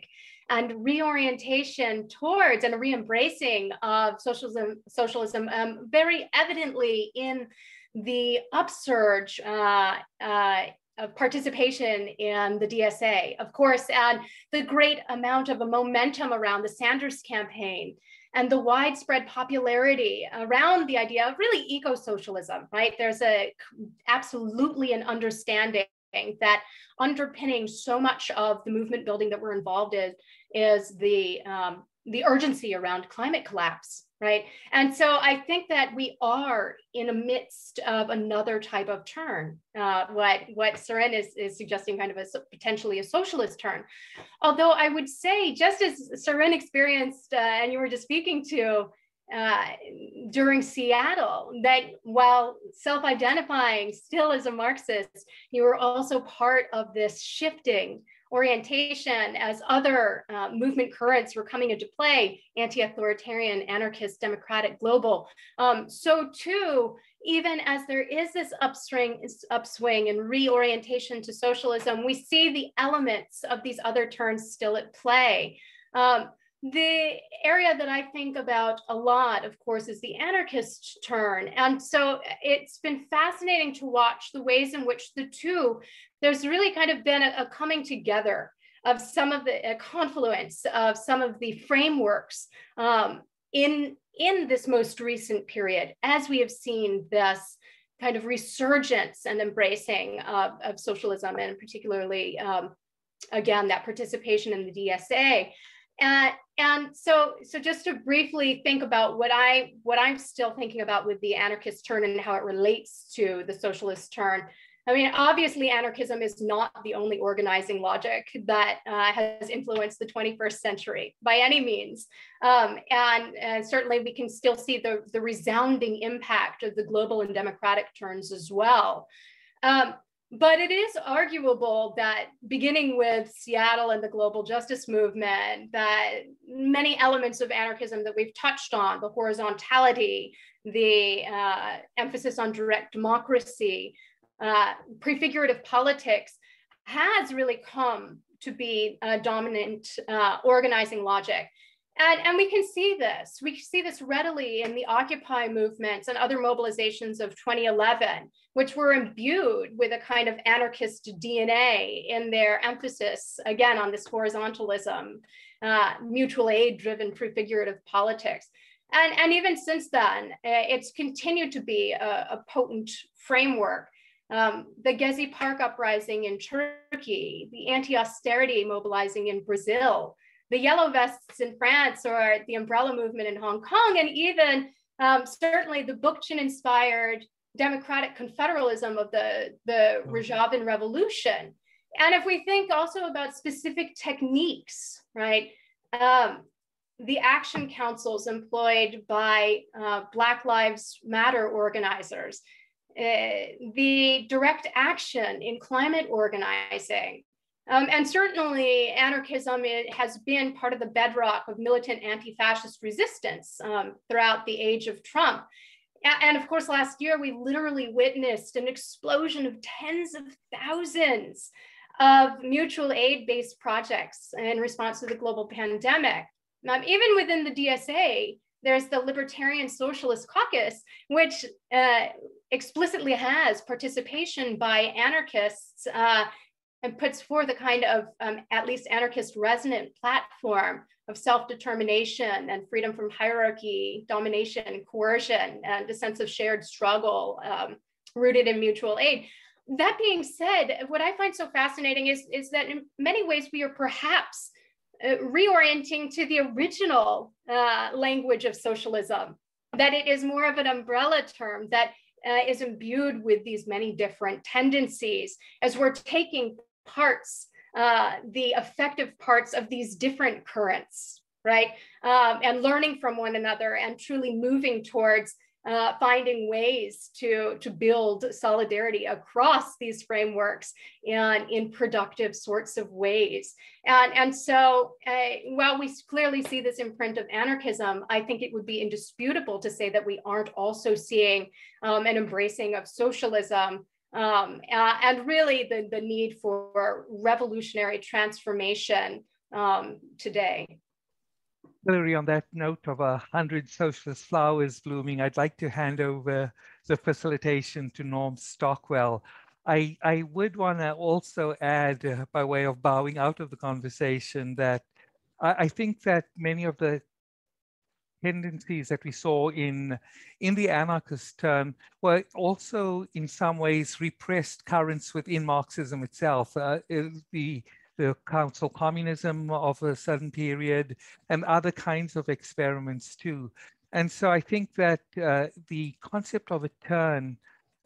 and reorientation towards and re-embracing of socialism, socialism um, very evidently in the upsurge uh, uh, of participation in the DSA, of course, and the great amount of a momentum around the Sanders campaign and the widespread popularity around the idea of really eco-socialism, right? There's a absolutely an understanding that underpinning so much of the movement building that we're involved in is the um, the urgency around climate collapse, right? And so I think that we are in the midst of another type of turn. Uh, what what Suren is, is suggesting, kind of a potentially a socialist turn. Although I would say, just as Suren experienced, uh, and you were just speaking to. Uh, during Seattle, that while self identifying still as a Marxist, you were also part of this shifting orientation as other uh, movement currents were coming into play, anti-authoritarian, anarchist, democratic, global. Um, so too, even as there is this upswing, upswing and reorientation to socialism, we see the elements of these other turns still at play. Um, the area that I think about a lot, of course, is the anarchist turn. And so it's been fascinating to watch the ways in which the two, there's really kind of been a, a coming together of some of the confluence of some of the frameworks um, in, in this most recent period, as we have seen this kind of resurgence and embracing of, of socialism and particularly, um, again, that participation in the DSA. And, and so, so just to briefly think about what I what I'm still thinking about with the anarchist turn and how it relates to the socialist turn. I mean, obviously, anarchism is not the only organizing logic that uh, has influenced the 21st century by any means. Um, and, and, certainly, we can still see the, the resounding impact of the global and democratic turns as well. Um, but it is arguable that beginning with Seattle and the global justice movement, that many elements of anarchism that we've touched on, the horizontality, the uh, emphasis on direct democracy, uh, prefigurative politics, has really come to be a dominant uh, organizing logic. And, and we can see this. We see this readily in the Occupy movements and other mobilizations of 2011, which were imbued with a kind of anarchist DNA in their emphasis, again, on this horizontalism, uh, mutual aid driven prefigurative politics. And, and even since then, uh, it's continued to be a, a potent framework. um, the Gezi Park uprising in Turkey, the anti-austerity mobilizing in Brazil, the yellow vests in France or the umbrella movement in Hong Kong, and even um, certainly the Bookchin-inspired democratic confederalism of the, the mm-hmm. Revolution. And if we think also about specific techniques, right? Um, the action councils employed by uh, Black Lives Matter organizers, uh, the direct action in climate organizing, um, and certainly anarchism has been part of the bedrock of militant anti-fascist resistance um, throughout the age of Trump. And of course, last year we literally witnessed an explosion of tens of thousands of mutual aid-based projects in response to the global pandemic. Um, even within the DSA, there's the Libertarian Socialist Caucus, which uh, explicitly has participation by anarchists uh, and puts forth a kind of um, at least anarchist resonant platform of self-determination and freedom from hierarchy, domination, coercion, and a sense of shared struggle um, rooted in mutual aid. That being said, what I find so fascinating is, is that in many ways we are perhaps uh, reorienting to the original uh, language of socialism, that it is more of an umbrella term that uh, is imbued with these many different tendencies as we're taking parts, uh, the effective parts of these different currents, right? Um, and learning from one another and truly moving towards uh, finding ways to, to build solidarity across these frameworks and in productive sorts of ways. And, and so uh, while we clearly see this imprint of anarchism, I think it would be indisputable to say that we aren't also seeing um, an embracing of socialism um, uh, and really the, the need for revolutionary transformation um, today. Hillary, on that note of a hundred socialist flowers blooming, I'd like to hand over the facilitation to Norm Stockwell. I, I would want to also add, uh, by way of bowing out of the conversation, that I, I think that many of the tendencies that we saw in, in the anarchist turn were also in some ways repressed currents within Marxism itself. Uh, the, the council communism of a certain period and other kinds of experiments too. And so I think that uh, the concept of a turn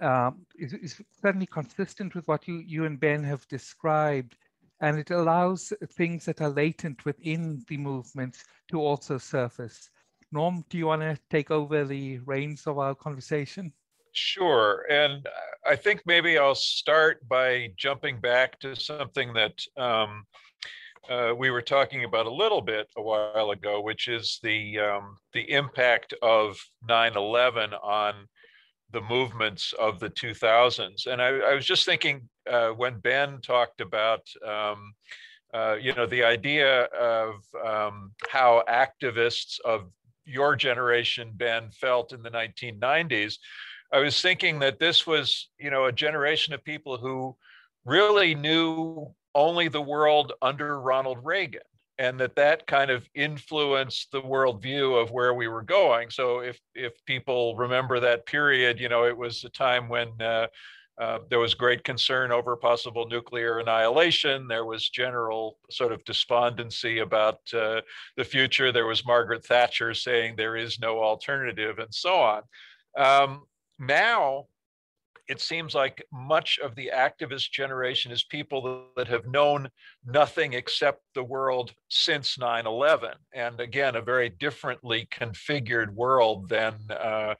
um, is, is, certainly consistent with what you, you and Ben have described. And it allows things that are latent within the movement to also surface. Norm, do you want to take over the reins of our conversation? Sure. And I think maybe I'll start by jumping back to something that um, uh, we were talking about a little bit a while ago, which is the um, the impact of 9/11 on the movements of the 2000s. And I, I was just thinking uh, when Ben talked about um, uh, you know the idea of um, how activists of your generation, Ben, felt in the 1990s, I was thinking that this was, you know, a generation of people who really knew only the world under Ronald Reagan and that that kind of influenced the worldview of where we were going. So if if people remember that period, you know, it was a time when uh, uh, there was great concern over possible nuclear annihilation. There was general sort of despondency about uh, the future. There was Margaret Thatcher saying there is no alternative, and so on. Um, now, it seems like much of the activist generation is people that have known nothing except the world since 9 11. And again, a very differently configured world than uh,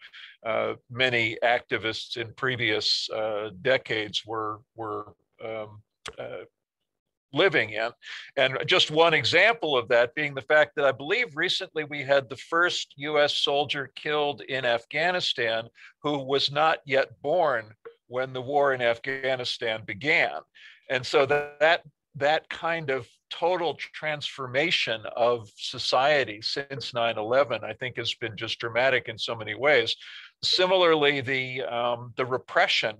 uh, many activists in previous uh, decades were, were um, uh, living in. And just one example of that being the fact that I believe recently we had the first US soldier killed in Afghanistan who was not yet born when the war in Afghanistan began. And so that, that, that kind of total transformation of society since 9-11, I think has been just dramatic in so many ways. Similarly, the, um, the repression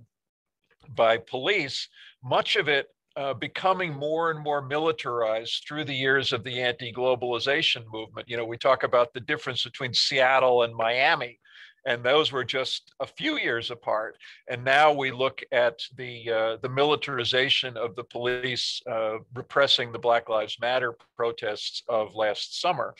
by police, much of it uh, becoming more and more militarized through the years of the anti-globalization movement. You know, we talk about the difference between Seattle and Miami and those were just a few years apart. And now we look at the uh, the militarization of the police uh, repressing the Black Lives Matter protests of last summer.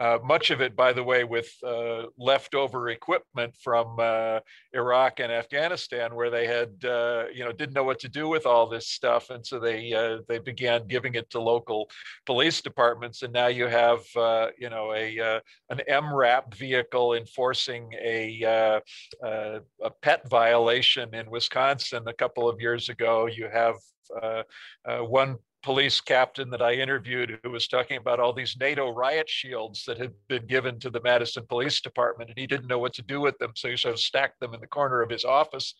Uh, much of it, by the way, with uh, leftover equipment from uh, Iraq and Afghanistan, where they had, uh, you know, didn't know what to do with all this stuff, and so they uh, they began giving it to local police departments, and now you have, uh, you know, a an MRAP vehicle enforcing a a pet violation in Wisconsin a couple of years ago. You have one police captain that I interviewed who was talking about all these NATO riot shields that had been given to the Madison Police Department, and he didn't know what to do with them, so he sort of stacked them in the corner of his office.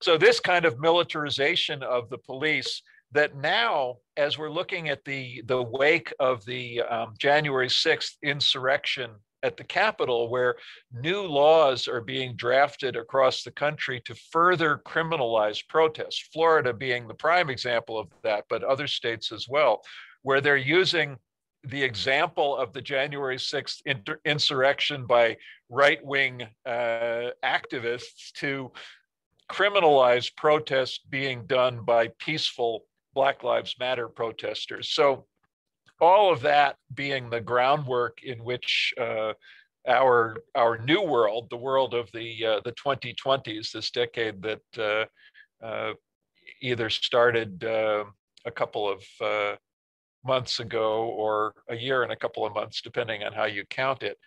So this kind of militarization of the police that now, as we're looking at the the wake of the um, January 6th insurrection at the Capitol, where new laws are being drafted across the country to further criminalize protests, Florida being the prime example of that, but other states as well, where they're using the example of the January 6th inter- insurrection by right wing uh, activists to criminalize protests being done by peaceful Black Lives Matter protesters. So all of that being the groundwork in which uh, our our new world, the world of the uh, the 2020s, this decade that uh, uh either started uh, a couple of uh, months ago or a year and a couple of months, depending on how you count it,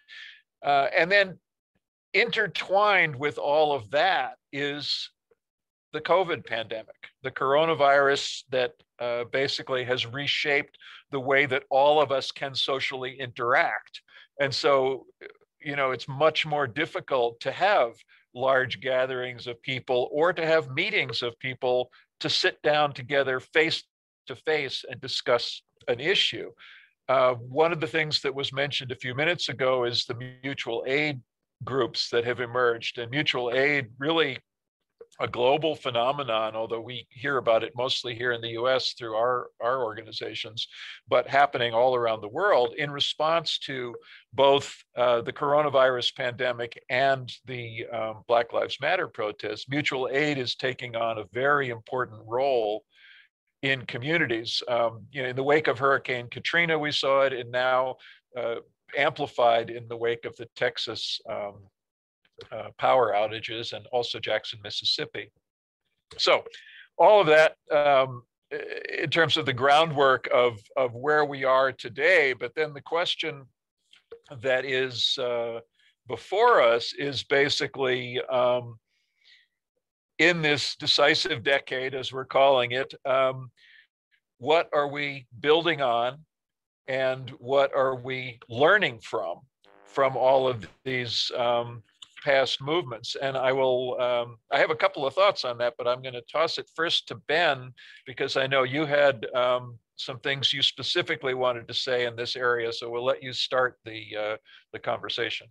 and then intertwined with all of that is the COVID pandemic, the coronavirus that uh, basically has reshaped the way that all of us can socially interact. And so, you know, it's much more difficult to have large gatherings of people or to have meetings of people to sit down together face to face and discuss an issue. Uh, one of the things that was mentioned a few minutes ago is the mutual aid groups that have emerged. And mutual aid really a global phenomenon, although we hear about it mostly here in the US through our, our organizations, but happening all around the world in response to both uh, the coronavirus pandemic and the um, Black Lives Matter protests. Mutual aid is taking on a very important role in communities. Um, you know, in the wake of Hurricane Katrina, we saw it, and now uh, amplified in the wake of the Texas um, uh, power outages and also Jackson, Mississippi. So all of that um, in terms of the groundwork of, of where we are today, but then the question that is uh, before us is basically um, in this decisive decade, as we're calling it, um, what are we building on and what are we learning from from all of these um, past movements. And I will, um, I have a couple of thoughts on that, but I'm going to toss it first to Ben because I know you had um, some things you specifically wanted to say in this area. So we'll let you start the, uh, the conversation.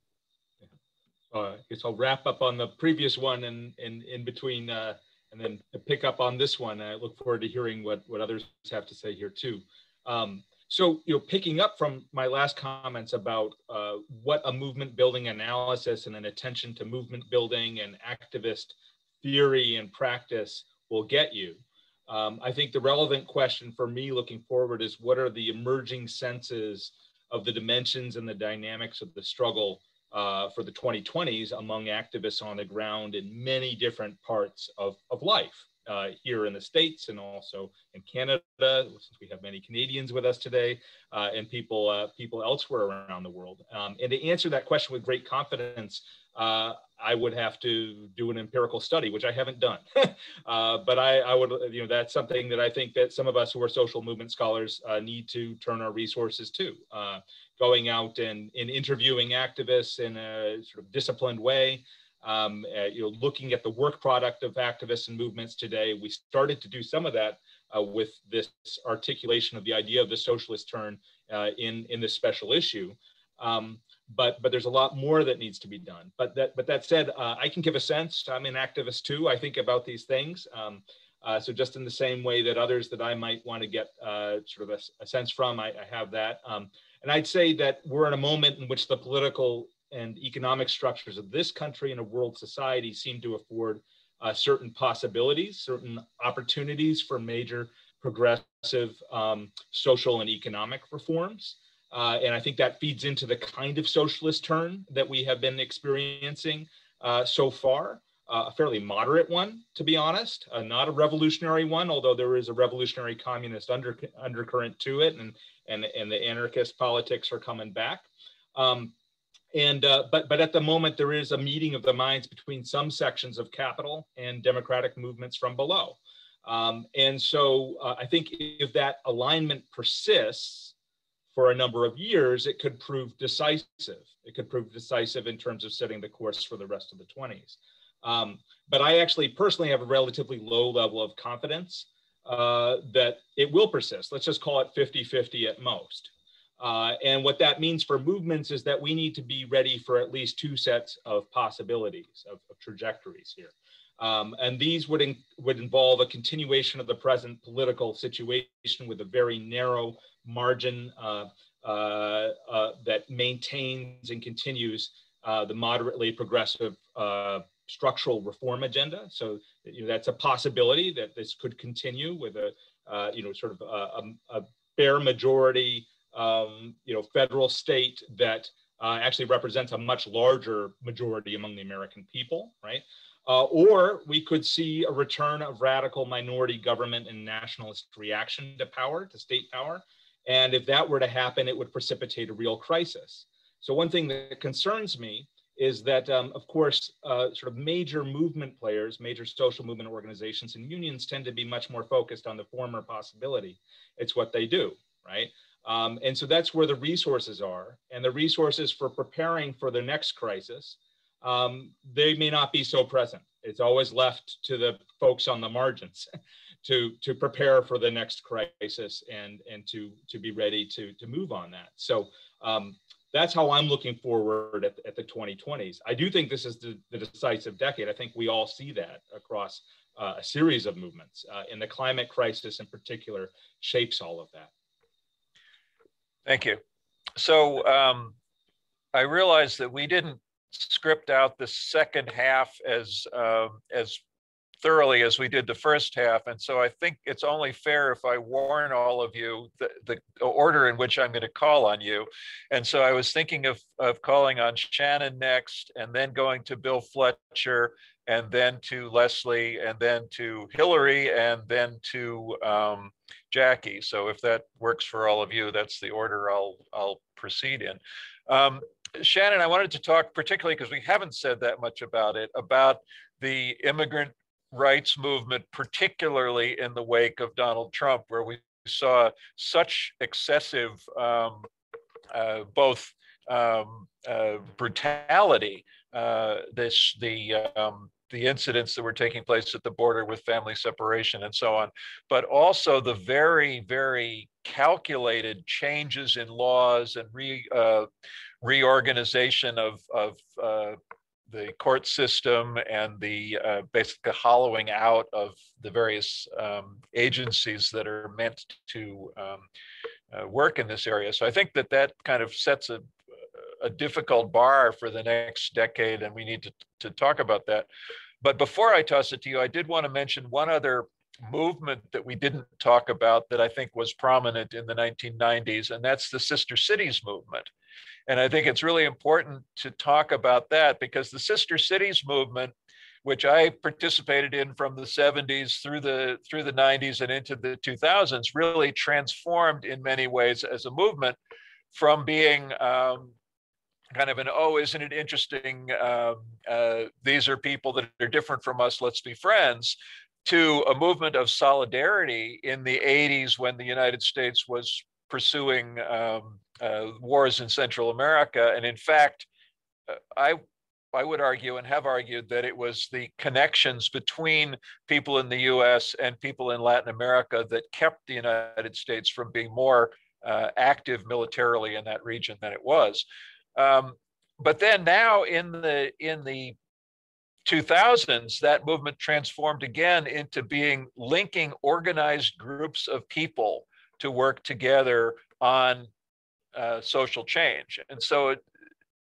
Uh, I guess I'll wrap up on the previous one and, and in between uh, and then pick up on this one. I look forward to hearing what, what others have to say here too. Um, so, you know, picking up from my last comments about uh, what a movement building analysis and an attention to movement building and activist theory and practice will get you, um, I think the relevant question for me looking forward is what are the emerging senses of the dimensions and the dynamics of the struggle uh, for the 2020s among activists on the ground in many different parts of, of life uh, here in the States and also in Canada, since we have many Canadians with us today, uh, and people, uh, people elsewhere around the world. Um, and to answer that question with great confidence, uh, I would have to do an empirical study, which I haven't done. (laughs) Uh, but I, I, would, you know, that's something that I think that some of us who are social movement scholars uh, need to turn our resources to. going out and, and interviewing activists in a sort of disciplined way, um, uh, you know, looking at the work product of activists and movements today. We started to do some of that uh, with this articulation of the idea of the socialist turn uh, in, in this special issue. Um, but, but there's a lot more that needs to be done. But that, but that said, uh, I can give a sense, I'm an activist too, I think about these things. Um, uh, so just in the same way that others that I might want to get uh, sort of a, a, sense from, I, I have that. Um, and I'd say that we're in a moment in which the political and economic structures of this country and of world society seem to afford uh, certain possibilities, certain opportunities for major progressive um, social and economic reforms. Uh, and I think that feeds into the kind of socialist turn that we have been experiencing uh, so far. Uh, a fairly moderate one, to be honest, uh, not a revolutionary one, although there is a revolutionary communist under, undercurrent to it, and, and, and the anarchist politics are coming back. Um, and uh, but but at the moment there is a meeting of the minds between some sections of capital and democratic movements from below um, and so uh, I think if that alignment persists for a number of years, it could prove decisive. It could prove decisive in terms of setting the course for the rest of the 20s. Um, but I actually personally have a relatively low level of confidence uh, that it will persist. Let's just call it 50 50 at most. Uh, and what that means for movements is that we need to be ready for at least two sets of possibilities, of, of trajectories here. Um, and these would, in, would involve a continuation of the present political situation with a very narrow margin uh, uh, uh, that maintains and continues uh, the moderately progressive uh, structural reform agenda. So you know, that's a possibility that this could continue with a, you know, sort of a, a bare majority, um, you know, federal state that actually represents a much larger majority among the American people, right? Uh, or we could see a return of radical minority government and nationalist reaction to power, to state power. And if that were to happen, it would precipitate a real crisis. So one thing that concerns me is that, um, of course, uh, sort of major movement players, major social movement organizations and unions tend to be much more focused on the former possibility. It's what they do, right? Um, and so that's where the resources are. And the resources for preparing for the next crisis um, they may not be so present. It's always left to the folks on the margins (laughs) to to prepare for the next crisis and and to to be ready to to move on that. So um, that's how I'm looking forward at, at the 2020s. I do think this is the, the decisive decade. I think we all see that across uh, a series of movements, uh, and the climate crisis in particular shapes all of that. Thank you. So um, I realize that we didn't script out the second half as uh, as thoroughly as we did the first half. And so I think it's only fair if I warn all of you the, the order in which I'm going to call on you. And so I was thinking of, of calling on Shannon next, and then going to Bill Fletcher, and then to Leslie, and then to Hillary, and then to um, Jackie. So if that works for all of you, that's the order I'll, I'll proceed in. Um, Shannon, I wanted to talk particularly because we haven't said that much about it, about the immigrant rights movement, particularly in the wake of Donald Trump, where we saw such excessive um, uh, both um, uh, brutality, uh, this the um, the incidents that were taking place at the border with family separation and so on, but also the very very calculated changes in laws and re, uh, reorganization of, of uh, the court system and the uh, basically hollowing out of the various um, agencies that are meant to um, uh, work in this area. So I think that that kind of sets a, a difficult bar for the next decade, and we need to, to talk about that. But before I toss it to you, I did want to mention one other movement that we didn't talk about that I think was prominent in the 1990s, and that's the Sister Cities movement. And I think it's really important to talk about that because the Sister Cities movement, which I participated in from the 70s through the through the 90s and into the 2000s, really transformed in many ways as a movement from being um, kind of an oh isn't it interesting um, uh, these are people that are different from us let's be friends to a movement of solidarity in the 80s when the united states was pursuing um, uh, wars in Central America. And in fact, uh, I I would argue and have argued that it was the connections between people in the US and people in Latin America that kept the United States from being more uh, active militarily in that region than it was. Um, but then now in the in the 2000s, that movement transformed again into being linking organized groups of people to work together on uh, social change. And so it,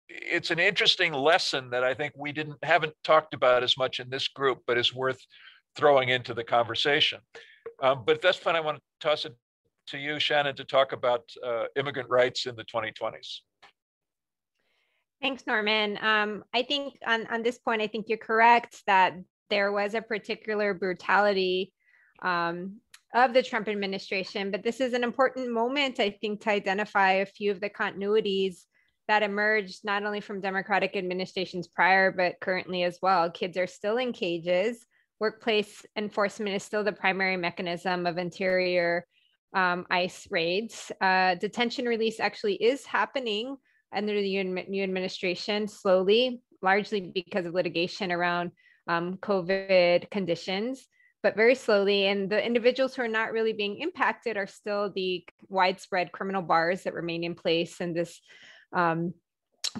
it's an interesting lesson that I think we didn't haven't talked about as much in this group, but is worth throwing into the conversation. Um, but that's fun. I want to toss it to you, Shannon, to talk about uh, immigrant rights in the 2020s. Thanks, Norman. Um, I think on, on this point, I think you're correct that there was a particular brutality um, of the Trump administration, but this is an important moment, I think, to identify a few of the continuities that emerged not only from Democratic administrations prior, but currently as well. Kids are still in cages. Workplace enforcement is still the primary mechanism of interior um, ICE raids. Uh, detention release actually is happening under the new administration slowly, largely because of litigation around um, COVID conditions, but very slowly. And the individuals who are not really being impacted are still the widespread criminal bars that remain in place and this um,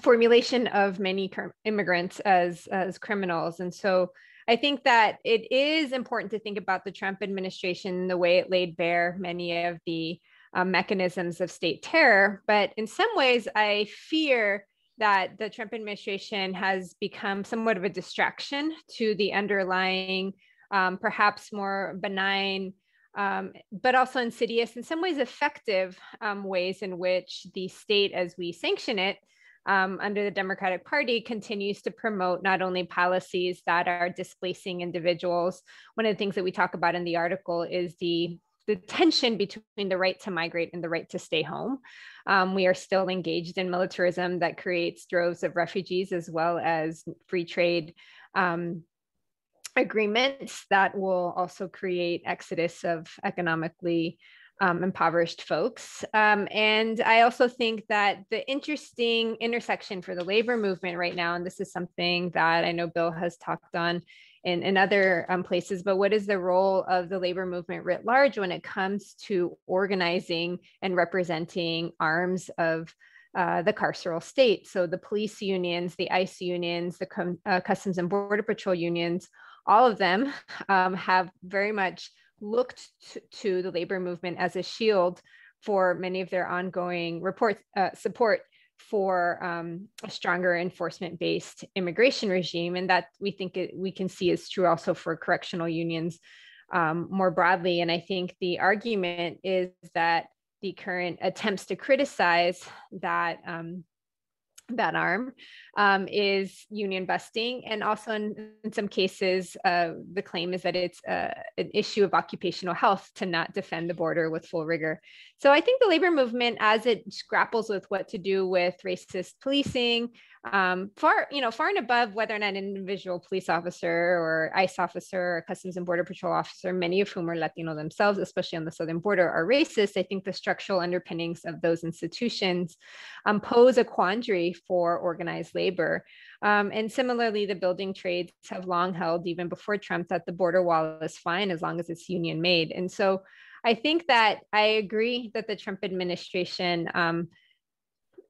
formulation of many immigrants as, as criminals. And so I think that it is important to think about the Trump administration, the way it laid bare many of the uh, mechanisms of state terror. But in some ways, I fear that the Trump administration has become somewhat of a distraction to the underlying, um, perhaps more benign um, but also insidious, in some ways effective um, ways in which the state, as we sanction it um, under the Democratic Party, continues to promote not only policies that are displacing individuals. One of the things that we talk about in the article is the the tension between the right to migrate and the right to stay home. Um, we are still engaged in militarism that creates droves of refugees as well as free trade um, agreements that will also create exodus of economically um, impoverished folks. Um, and I also think that the interesting intersection for the labor movement right now, and this is something that I know Bill has talked on in, in other um, places, but what is the role of the labor movement writ large when it comes to organizing and representing arms of uh, the carceral state? So the police unions, the ICE unions, the uh, Customs and Border Patrol unions, all of them (laughs) um, have very much looked to, to, the labor movement as a shield for many of their ongoing report uh, support for um, a stronger enforcement based immigration regime and that we think it, we can see is true also for correctional unions um, more broadly and i think the argument is that the current attempts to criticize that um, that arm um, is union busting. And also, in, in some cases, uh, the claim is that it's uh, an issue of occupational health to not defend the border with full rigor. So I think the labor movement, as it grapples with what to do with racist policing, um, far, you know, far and above whether or not an individual police officer or ICE officer or Customs and Border Patrol officer, many of whom are Latino themselves, especially on the southern border, are racist. I think the structural underpinnings of those institutions um, pose a quandary for organized labor. Um, and similarly, the building trades have long held, even before Trump, that the border wall is fine as long as it's union made. And so I think that I agree that the Trump administration um,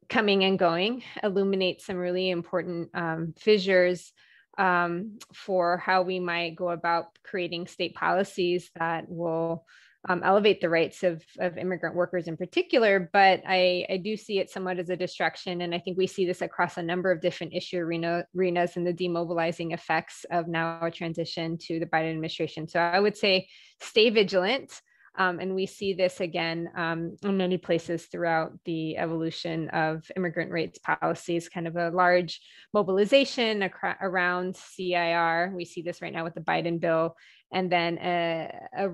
coming and going illuminates some really important um, fissures um, for how we might go about creating state policies that will um, elevate the rights of, of immigrant workers in particular. But I, I do see it somewhat as a distraction. And I think we see this across a number of different issue arena, arenas and the demobilizing effects of now a transition to the Biden administration. So I would say stay vigilant. Um, and we see this again um, in many places throughout the evolution of immigrant rights policies, kind of a large mobilization around CIR. We see this right now with the Biden bill, and then a, a,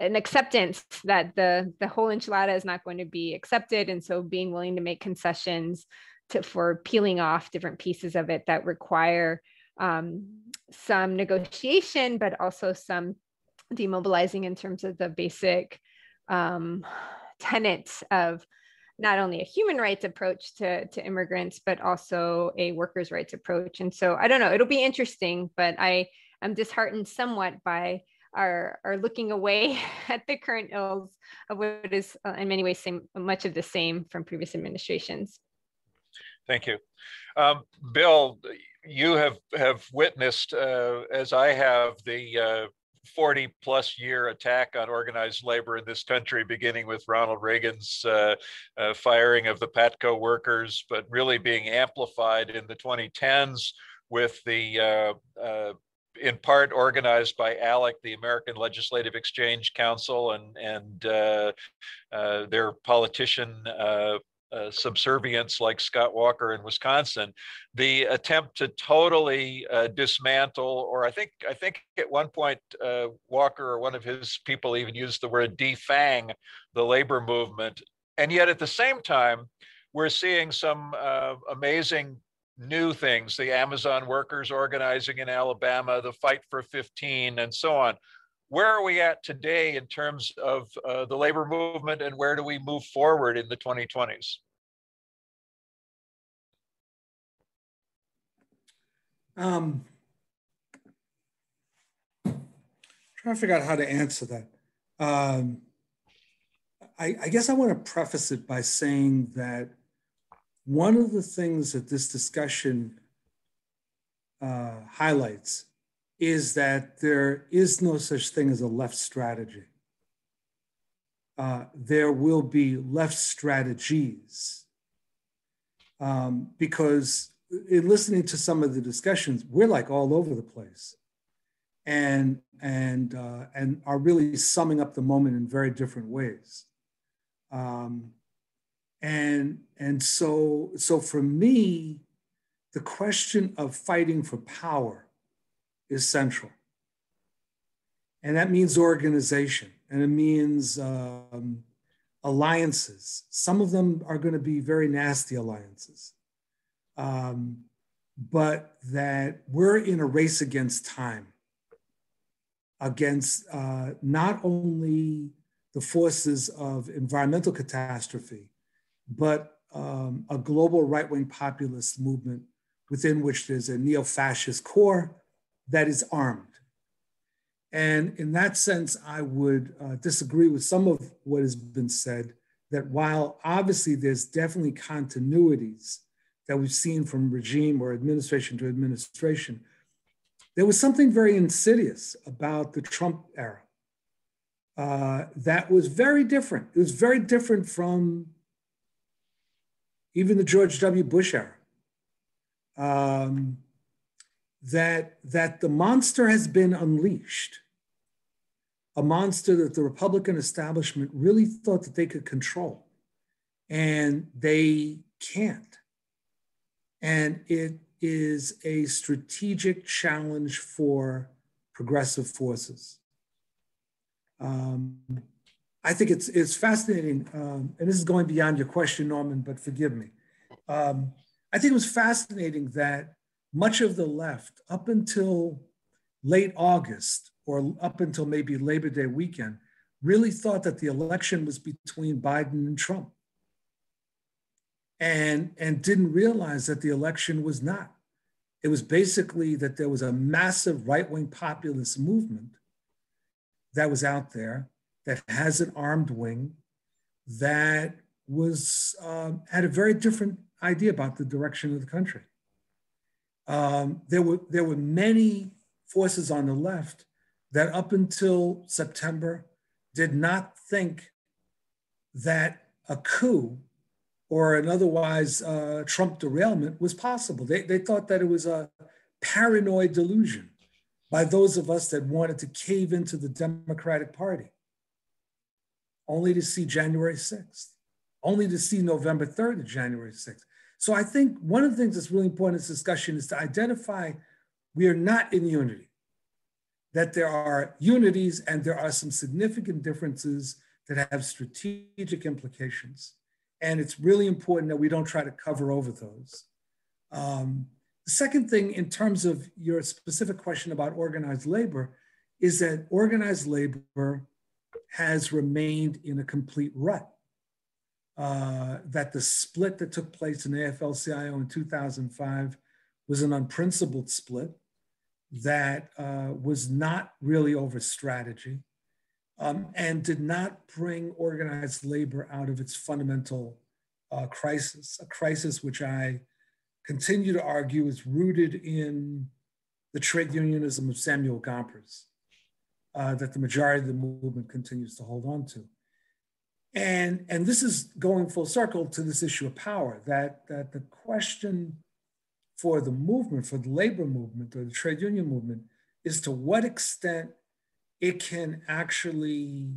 an acceptance that the, the whole enchilada is not going to be accepted. And so being willing to make concessions to, for peeling off different pieces of it that require um, some negotiation, but also some demobilizing in terms of the basic um, tenets of not only a human rights approach to, to immigrants, but also a workers' rights approach. And so I don't know, it'll be interesting, but I am disheartened somewhat by our, our looking away (laughs) at the current ills of what is uh, in many ways same, much of the same from previous administrations. Thank you. Um, Bill, you have, have witnessed, uh, as I have, the uh, 40 plus year attack on organized labor in this country, beginning with Ronald Reagan's uh, uh, firing of the PATCO workers, but really being amplified in the 2010s with the uh, uh, in part organized by ALEC, the American Legislative Exchange Council, and and uh, uh, their politician uh, uh, subservience like Scott Walker in Wisconsin, the attempt to totally uh, dismantle, or I think I think at one point uh, Walker or one of his people even used the word defang the labor movement, and yet at the same time we're seeing some uh, amazing new things: the Amazon workers organizing in Alabama, the Fight for 15, and so on where are we at today in terms of uh, the labor movement and where do we move forward in the 2020s? Um, trying to figure out how to answer that. Um, I, I guess I want to preface it by saying that one of the things that this discussion uh, highlights is that there is no such thing as a left strategy. Uh, there will be left strategies um, because in listening to some of the discussions, we're like all over the place, and and uh, and are really summing up the moment in very different ways. Um, and and so so for me, the question of fighting for power is central. And that means organization and it means um, alliances. Some of them are going to be very nasty alliances. Um, but that we're in a race against time, against uh, not only the forces of environmental catastrophe, but um, a global right wing populist movement within which there's a neo fascist core that is armed. And in that sense, I would uh, disagree with some of what has been said that while obviously there's definitely continuities that we've seen from regime or administration to administration, there was something very insidious about the Trump era uh, that was very different. It was very different from even the George W. Bush era. Um, that, that the monster has been unleashed, a monster that the Republican establishment really thought that they could control, and they can't. And it is a strategic challenge for progressive forces. Um, I think it's, it's fascinating, um, and this is going beyond your question, Norman, but forgive me. Um, I think it was fascinating that much of the left, up until late August or up until maybe Labor Day weekend, really thought that the election was between Biden and Trump. And, and didn't realize that the election was not. It was basically that there was a massive right wing populist movement that was out there that has an armed wing that was um, had a very different idea about the direction of the country. Um, there were there were many forces on the left that up until September did not think that a coup or an otherwise uh, Trump derailment was possible. They, they thought that it was a paranoid delusion by those of us that wanted to cave into the Democratic Party, only to see January 6th, only to see November 3rd of January 6th. So I think one of the things that's really important in this discussion is to identify we are not in unity, that there are unities and there are some significant differences that have strategic implications. And it's really important that we don't try to cover over those. Um, the second thing, in terms of your specific question about organized labor, is that organized labor has remained in a complete rut uh, that the split that took place in AFL-CIO in 2005 was an unprincipled split that uh, was not really over strategy um, and did not bring organized labor out of its fundamental uh, crisis, a crisis which I continue to argue is rooted in the trade unionism of Samuel Gompers. uh, that the majority of the movement continues to hold on to. And, and this is going full circle to this issue of power, that, that the question for the movement, for the labor movement or the trade union movement, is to what extent it can actually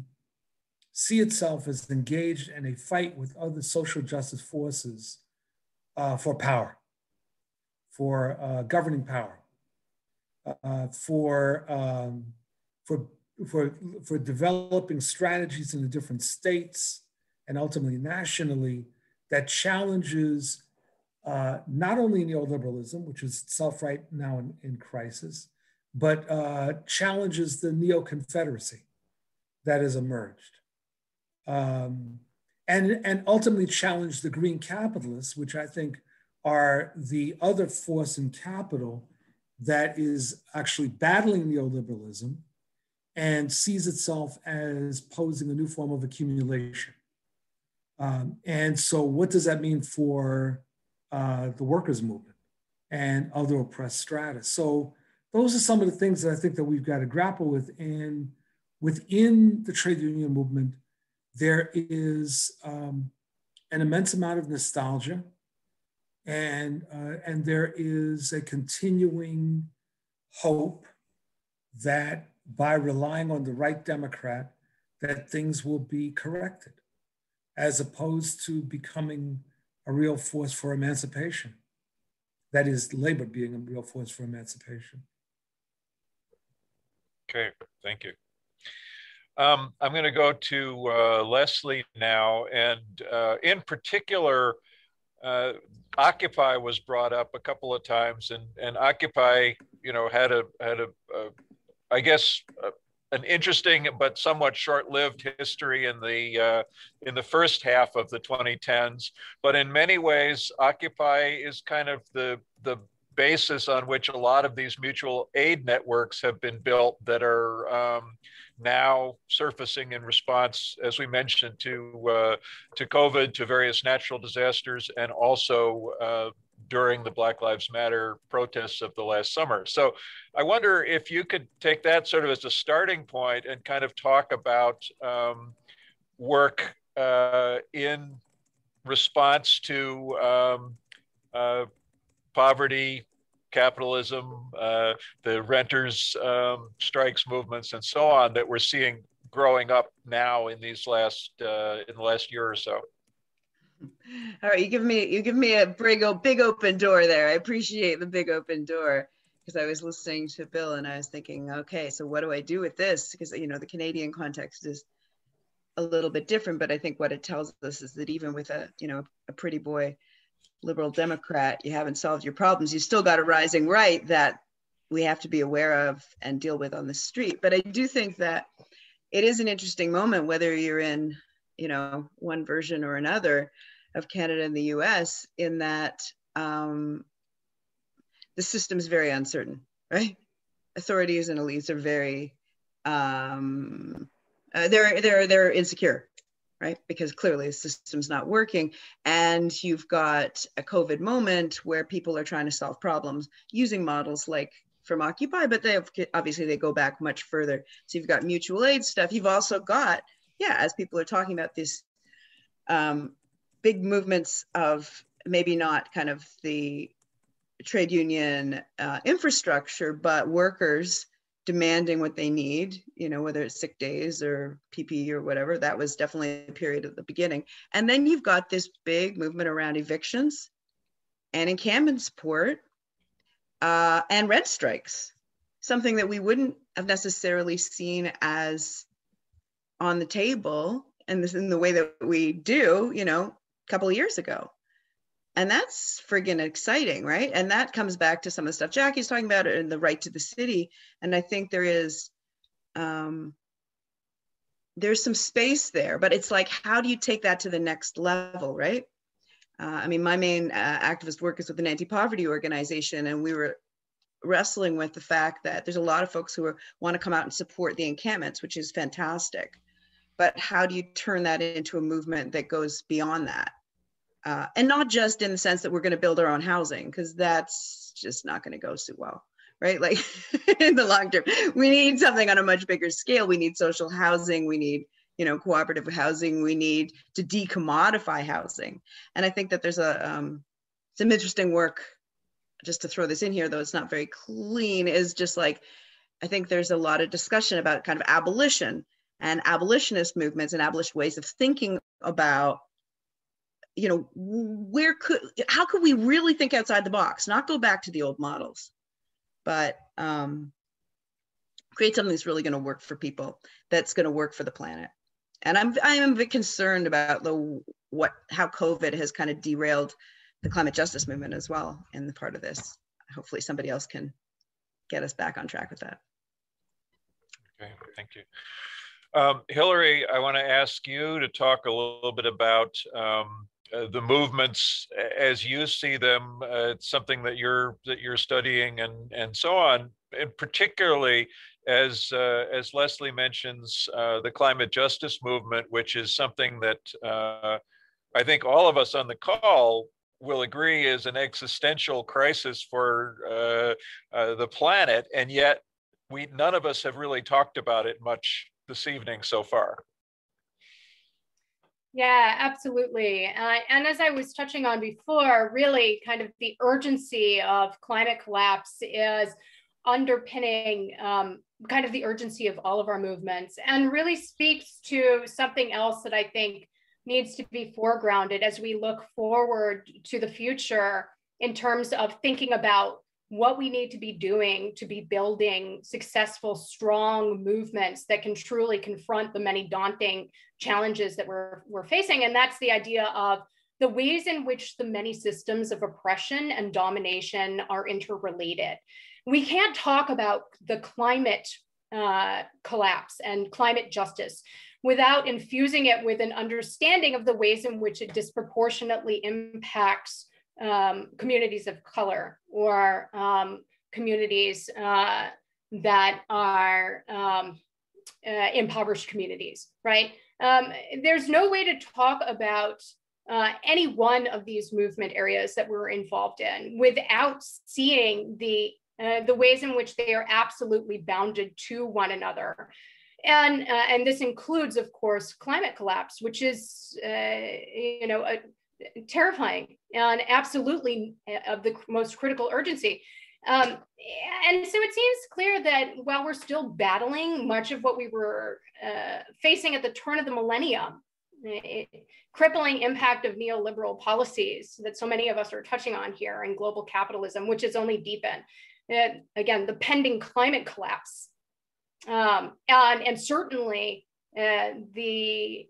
see itself as engaged in a fight with other social justice forces uh, for power, for uh, governing power, uh, for, um, for, for, for developing strategies in the different states and ultimately nationally that challenges uh, not only neoliberalism, which is itself right now in, in crisis, but uh, challenges the neo Confederacy that has emerged. Um, and, and ultimately challenge the green capitalists, which I think are the other force in capital that is actually battling neoliberalism and sees itself as posing a new form of accumulation. Um, and so, what does that mean for uh, the workers' movement and other oppressed strata? So, those are some of the things that I think that we've got to grapple with. And within the trade union movement, there is um, an immense amount of nostalgia, and uh, and there is a continuing hope that by relying on the right Democrat, that things will be corrected, as opposed to becoming a real force for emancipation. That is, labor being a real force for emancipation. Okay, thank you. Um, I'm going to go to uh, Leslie now, and uh, in particular, uh, Occupy was brought up a couple of times, and and Occupy, you know, had a had a, a I guess, uh, an interesting but somewhat short-lived history in the uh, in the first half of the 2010s. But in many ways, Occupy is kind of the the basis on which a lot of these mutual aid networks have been built that are um, now surfacing in response, as we mentioned, to uh, to COVID, to various natural disasters, and also uh, during the Black Lives Matter protests of the last summer. So I wonder if you could take that sort of as a starting point and kind of talk about um, work uh, in response to um, uh, poverty, capitalism, uh, the renters um, strikes movements, and so on that we're seeing growing up now in these last uh, in the last year or so. All right, you give me you give me a big big open door there. I appreciate the big open door because I was listening to Bill and I was thinking, okay, so what do I do with this? Because you know the Canadian context is a little bit different, but I think what it tells us is that even with a you know a pretty boy liberal Democrat, you haven't solved your problems. You still got a rising right that we have to be aware of and deal with on the street. But I do think that it is an interesting moment, whether you're in, you know, one version or another of Canada and the US, in that um, the system is very uncertain, right? Authorities and elites are very, um, uh, they're, they're, they're insecure right? Because clearly the system's not working. And you've got a COVID moment where people are trying to solve problems using models like from Occupy, but they have, obviously they go back much further. So you've got mutual aid stuff. You've also got, yeah, as people are talking about this um, big movements of maybe not kind of the trade union uh, infrastructure, but workers demanding what they need, you know, whether it's sick days or PPE or whatever. That was definitely a period at the beginning. And then you've got this big movement around evictions and encampment support uh, and rent strikes, something that we wouldn't have necessarily seen as on the table and this in the way that we do, you know, couple of years ago. And that's friggin' exciting right? And that comes back to some of the stuff jackie's talking about and the right to the city. And i think there is um there's some space there but it's like how do you take that to the next level right? Uh, i mean my main uh, activist work is with an anti-poverty organization and we were wrestling with the fact that there's a lot of folks who want to come out and support the encampments which is fantastic. But how do you turn that into a movement that goes beyond that uh, and not just in the sense that we're going to build our own housing because that's just not going to go so well right? Like (laughs) in the long term, we need something on a much bigger scale. We need social housing. We need, you know, cooperative housing. We need to decommodify housing. And I think that there's a um, some interesting work. Just to throw this in here, though it's not very clean, is just like I think there's a lot of discussion about kind of abolition and abolitionist movements and abolitionist ways of thinking about you know where could how could we really think outside the box not go back to the old models but um, create something that's really going to work for people that's going to work for the planet? And i'm i am a bit concerned about the what how covid has kind of derailed the climate justice movement as well in the part of this. Hopefully somebody else can get us back on track with that. Okay thank you. Um, Hillary, I want to ask you to talk a little bit about um, uh, the movements as you see them. Uh, it's something that you're that you're studying and and so on. And particularly as uh, as Leslie mentions, uh, the climate justice movement, which is something that uh, I think all of us on the call will agree is an existential crisis for the planet, and yet we none of us have really talked about it much this evening so far. Yeah, absolutely. Uh, and as I was touching on before, really kind of the urgency of climate collapse is underpinning um, kind of the urgency of all of our movements and really speaks to something else that I think needs to be foregrounded as we look forward to the future in terms of thinking about what we need to be doing to be building successful, strong movements that can truly confront the many daunting challenges that we're, we're facing. And that's the idea of the ways in which the many systems of oppression and domination are interrelated. We can't talk about the climate uh, collapse and climate justice without infusing it with an understanding of the ways in which it disproportionately impacts um, communities of color or um, communities uh, that are um, uh, impoverished communities, right? Um, there's no way to talk about uh, any one of these movement areas that we're involved in without seeing the uh, the ways in which they are absolutely bounded to one another. And, uh, and this includes, of course, climate collapse, which is, uh, you know, a, terrifying and absolutely uh, of the most critical urgency. Um, and so it seems clear that while we're still battling much of what we were uh, facing at the turn of the millennium, it, crippling impact of neoliberal policies that so many of us are touching on here and global capitalism, which has only deepened. Uh, again, the pending climate collapse. Um, and, and certainly uh, the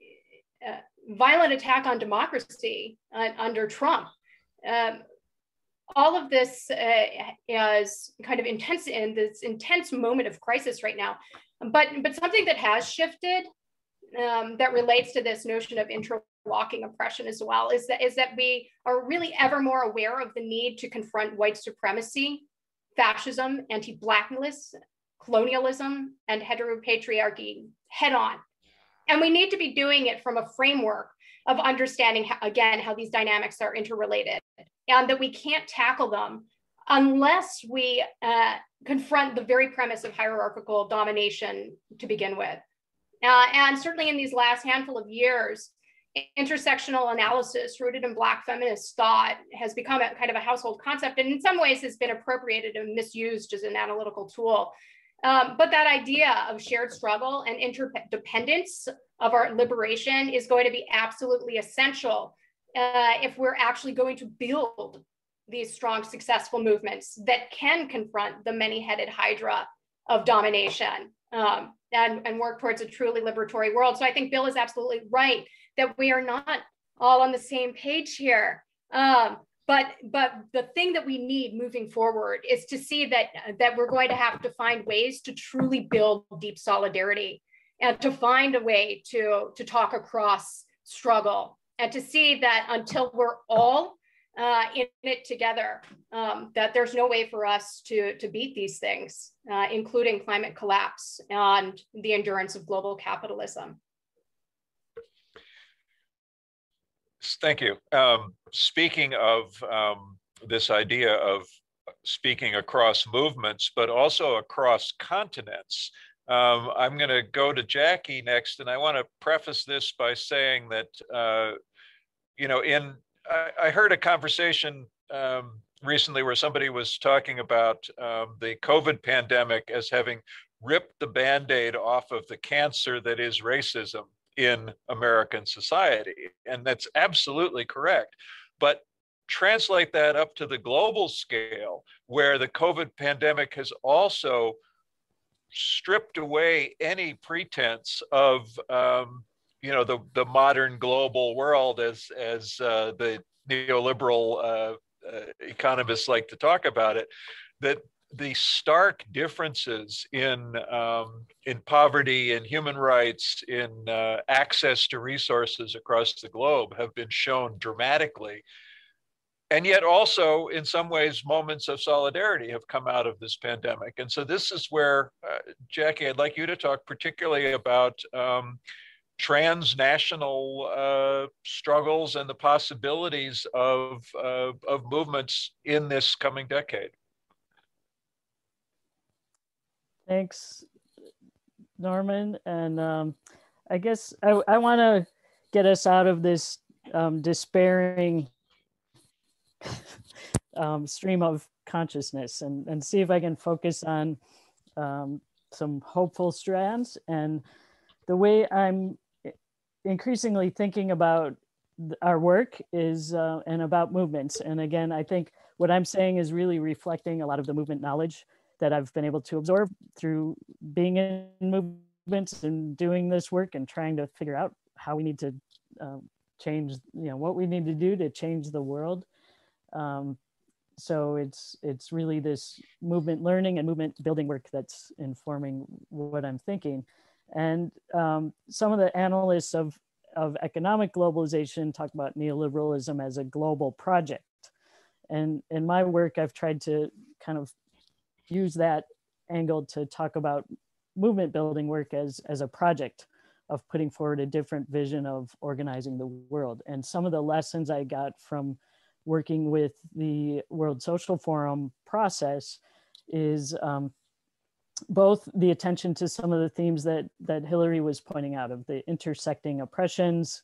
uh, violent attack on democracy uh, under Trump. Um, all of this uh, is kind of intense in this intense moment of crisis right now. But, but something that has shifted um, that relates to this notion of interlocking oppression as well is that, is that we are really ever more aware of the need to confront white supremacy, fascism, anti-blackness, colonialism, and heteropatriarchy head on and we need to be doing it from a framework of understanding, how, again, how these dynamics are interrelated and that we can't tackle them unless we uh, confront the very premise of hierarchical domination to begin with. Uh, and certainly in these last handful of years, intersectional analysis rooted in Black feminist thought has become a kind of a household concept and in some ways has been appropriated and misused as an analytical tool um, but that idea of shared struggle and interdependence of our liberation is going to be absolutely essential uh, if we're actually going to build these strong, successful movements that can confront the many-headed hydra of domination um, and, and work towards a truly liberatory world. So I think Bill is absolutely right that we are not all on the same page here. Um, but but the thing that we need moving forward is to see that that we're going to have to find ways to truly build deep solidarity and to find a way to to talk across struggle and to see that until we're all uh, in it together, um, that there's no way for us to, to beat these things, uh, including climate collapse and the endurance of global capitalism. Thank you. Um, speaking of um, this idea of speaking across movements, but also across continents. Um, I'm going to go to Jackie next, and I want to preface this by saying that, uh, you know, in I, I heard a conversation um, recently where somebody was talking about um, the COVID pandemic as having ripped the band aid off of the cancer that is racism in American society. And that's absolutely correct. But translate that up to the global scale, where the COVID pandemic has also stripped away any pretense of um, you know the the modern global world as as uh, the neoliberal uh, uh, economists like to talk about it that the stark differences in um, in poverty and human rights in uh, access to resources across the globe have been shown dramatically. And yet also in some ways moments of solidarity have come out of this pandemic. And so this is where uh, jackie i'd like you to talk particularly about um, transnational uh, struggles and the possibilities of, uh, of movements in this coming decade thanks norman and um, i guess i, I want to get us out of this um, despairing (laughs) um, stream of consciousness and, and see if I can focus on um, some hopeful strands. And the way I'm increasingly thinking about our work is uh, and about movements. And again, I think what I'm saying is really reflecting a lot of the movement knowledge that I've been able to absorb through being in movements and doing this work and trying to figure out how we need to uh, change, you know, what we need to do to change the world. Um, so it's it's really this movement learning and movement building work that's informing what I'm thinking. And um, some of the analysts of, of economic globalization talk about neoliberalism as a global project. And in my work, I've tried to kind of use that angle to talk about movement building work as, as a project of putting forward a different vision of organizing the world. And some of the lessons I got from working with the World Social Forum process is um, both the attention to some of the themes that, that Hillary was pointing out of the intersecting oppressions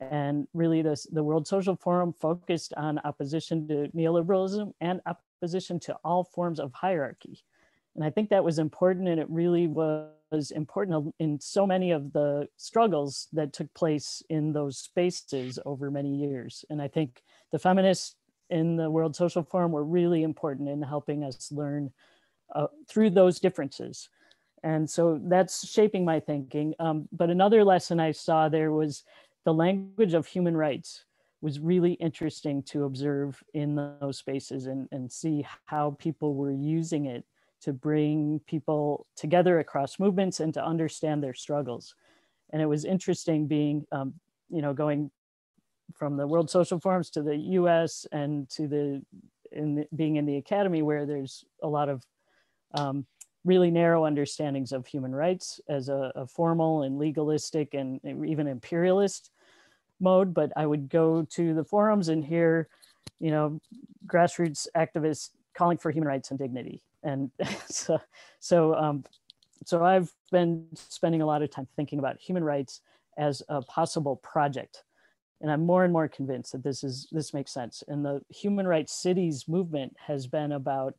and really this, the World Social Forum focused on opposition to neoliberalism and opposition to all forms of hierarchy. And I think that was important and it really was important in so many of the struggles that took place in those spaces over many years. And I think the feminists in the World Social Forum were really important in helping us learn uh, through those differences. And so that's shaping my thinking. Um, but another lesson I saw there was the language of human rights was really interesting to observe in those spaces and, and see how people were using it to bring people together across movements and to understand their struggles. And it was interesting being, um, you know, going from the World Social Forums to the U.S. and to the in the, being in the academy where there's a lot of um, really narrow understandings of human rights as a, a, formal and legalistic and even imperialist mode. But I would go to the forums and hear, you know, grassroots activists calling for human rights and dignity. And (laughs) so, so, um, so I've been spending a lot of time thinking about human rights as a possible project and i'm more and more convinced that this is this makes sense and the human rights cities movement has been about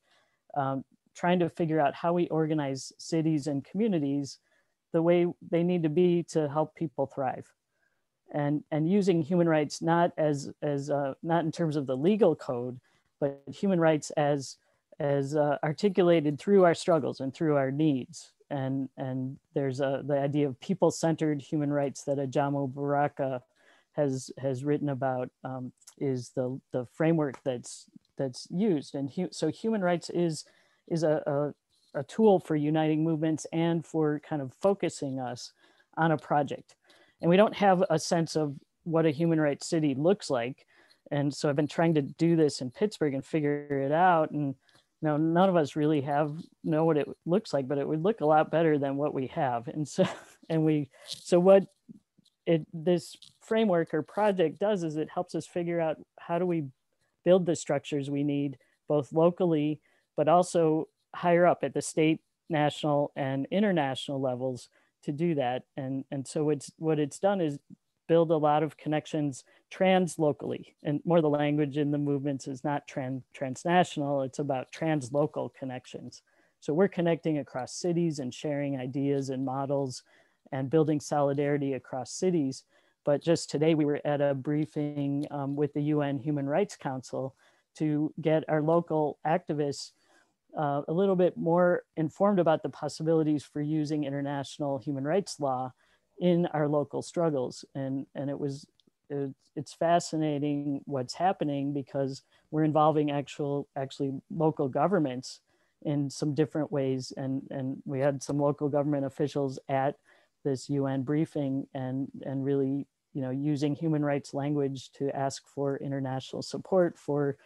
um, trying to figure out how we organize cities and communities the way they need to be to help people thrive and and using human rights not as as uh, not in terms of the legal code but human rights as as uh, articulated through our struggles and through our needs. And and there's a the idea of people-centered human rights that Ajamu Baraka has has written about um, is the the framework that's that's used. And hu so human rights is is a, a, a tool for uniting movements and for kind of focusing us on a project and we don't have a sense of what a human rights city looks like. And so i've been trying to do this in pittsburgh and figure it out. And you know none of us really have know what it looks like but it would look a lot better than what we have. (laughs) And so and we so what it this framework or project does is it helps us figure out how do we build the structures we need both locally, but also higher up at the state, national, and international levels to do that. And, and so it's, what it's done is build a lot of connections trans locally and more the language in the movements is not trans transnational it's about translocal connections. So we're connecting across cities and sharing ideas and models and building solidarity across cities. But just today we were at a briefing um, with the un human rights council to get our local activists uh, a little bit more informed about the possibilities for using international human rights law in our local struggles. And, and it was, it, it's fascinating what's happening because we're involving actual, actually local governments in some different ways. And, and we had some local government officials at this UN briefing and, and really, you know, using human rights language to ask for international support for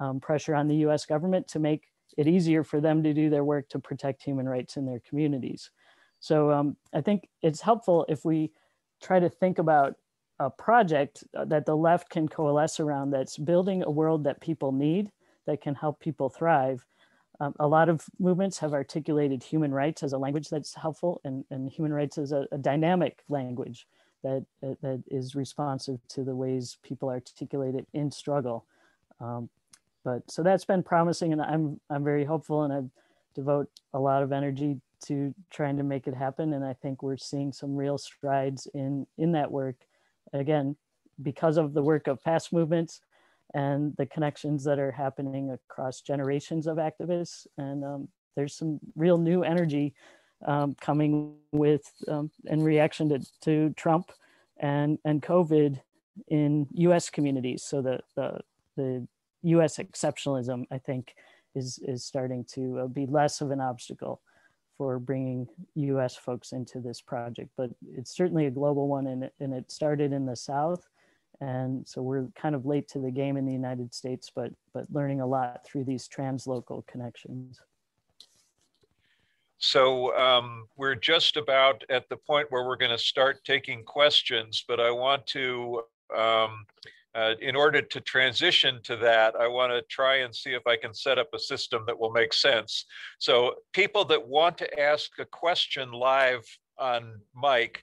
um, pressure on the US government to make it easier for them to do their work to protect human rights in their communities. So um, I think it's helpful if we try to think about a project uh, that the left can coalesce around that's building a world that people need, that can help people thrive. Um, a lot of movements have articulated human rights as a language that's helpful and, and human rights as a, a dynamic language that, that is responsive to the ways people articulate it in struggle. Um, but so that's been promising and I'm, I'm very hopeful and I devote a lot of energy to trying to make it happen. And I think we're seeing some real strides in, in that work. Again, because of the work of past movements and the connections that are happening across generations of activists. And um, there's some real new energy um, coming with um, in reaction to, to Trump and, and COVID in US communities. So the, the, the US exceptionalism, I think, is, is starting to uh, be less of an obstacle for bringing US folks into this project, but it's certainly a global one and it, and it started in the South. And so we're kind of late to the game in the United States, but, but learning a lot through these translocal connections. So um, we're just about at the point where we're going to start taking questions, but I want to um, uh, in order to transition to that, I want to try and see if I can set up a system that will make sense. So people that want to ask a question live on mic,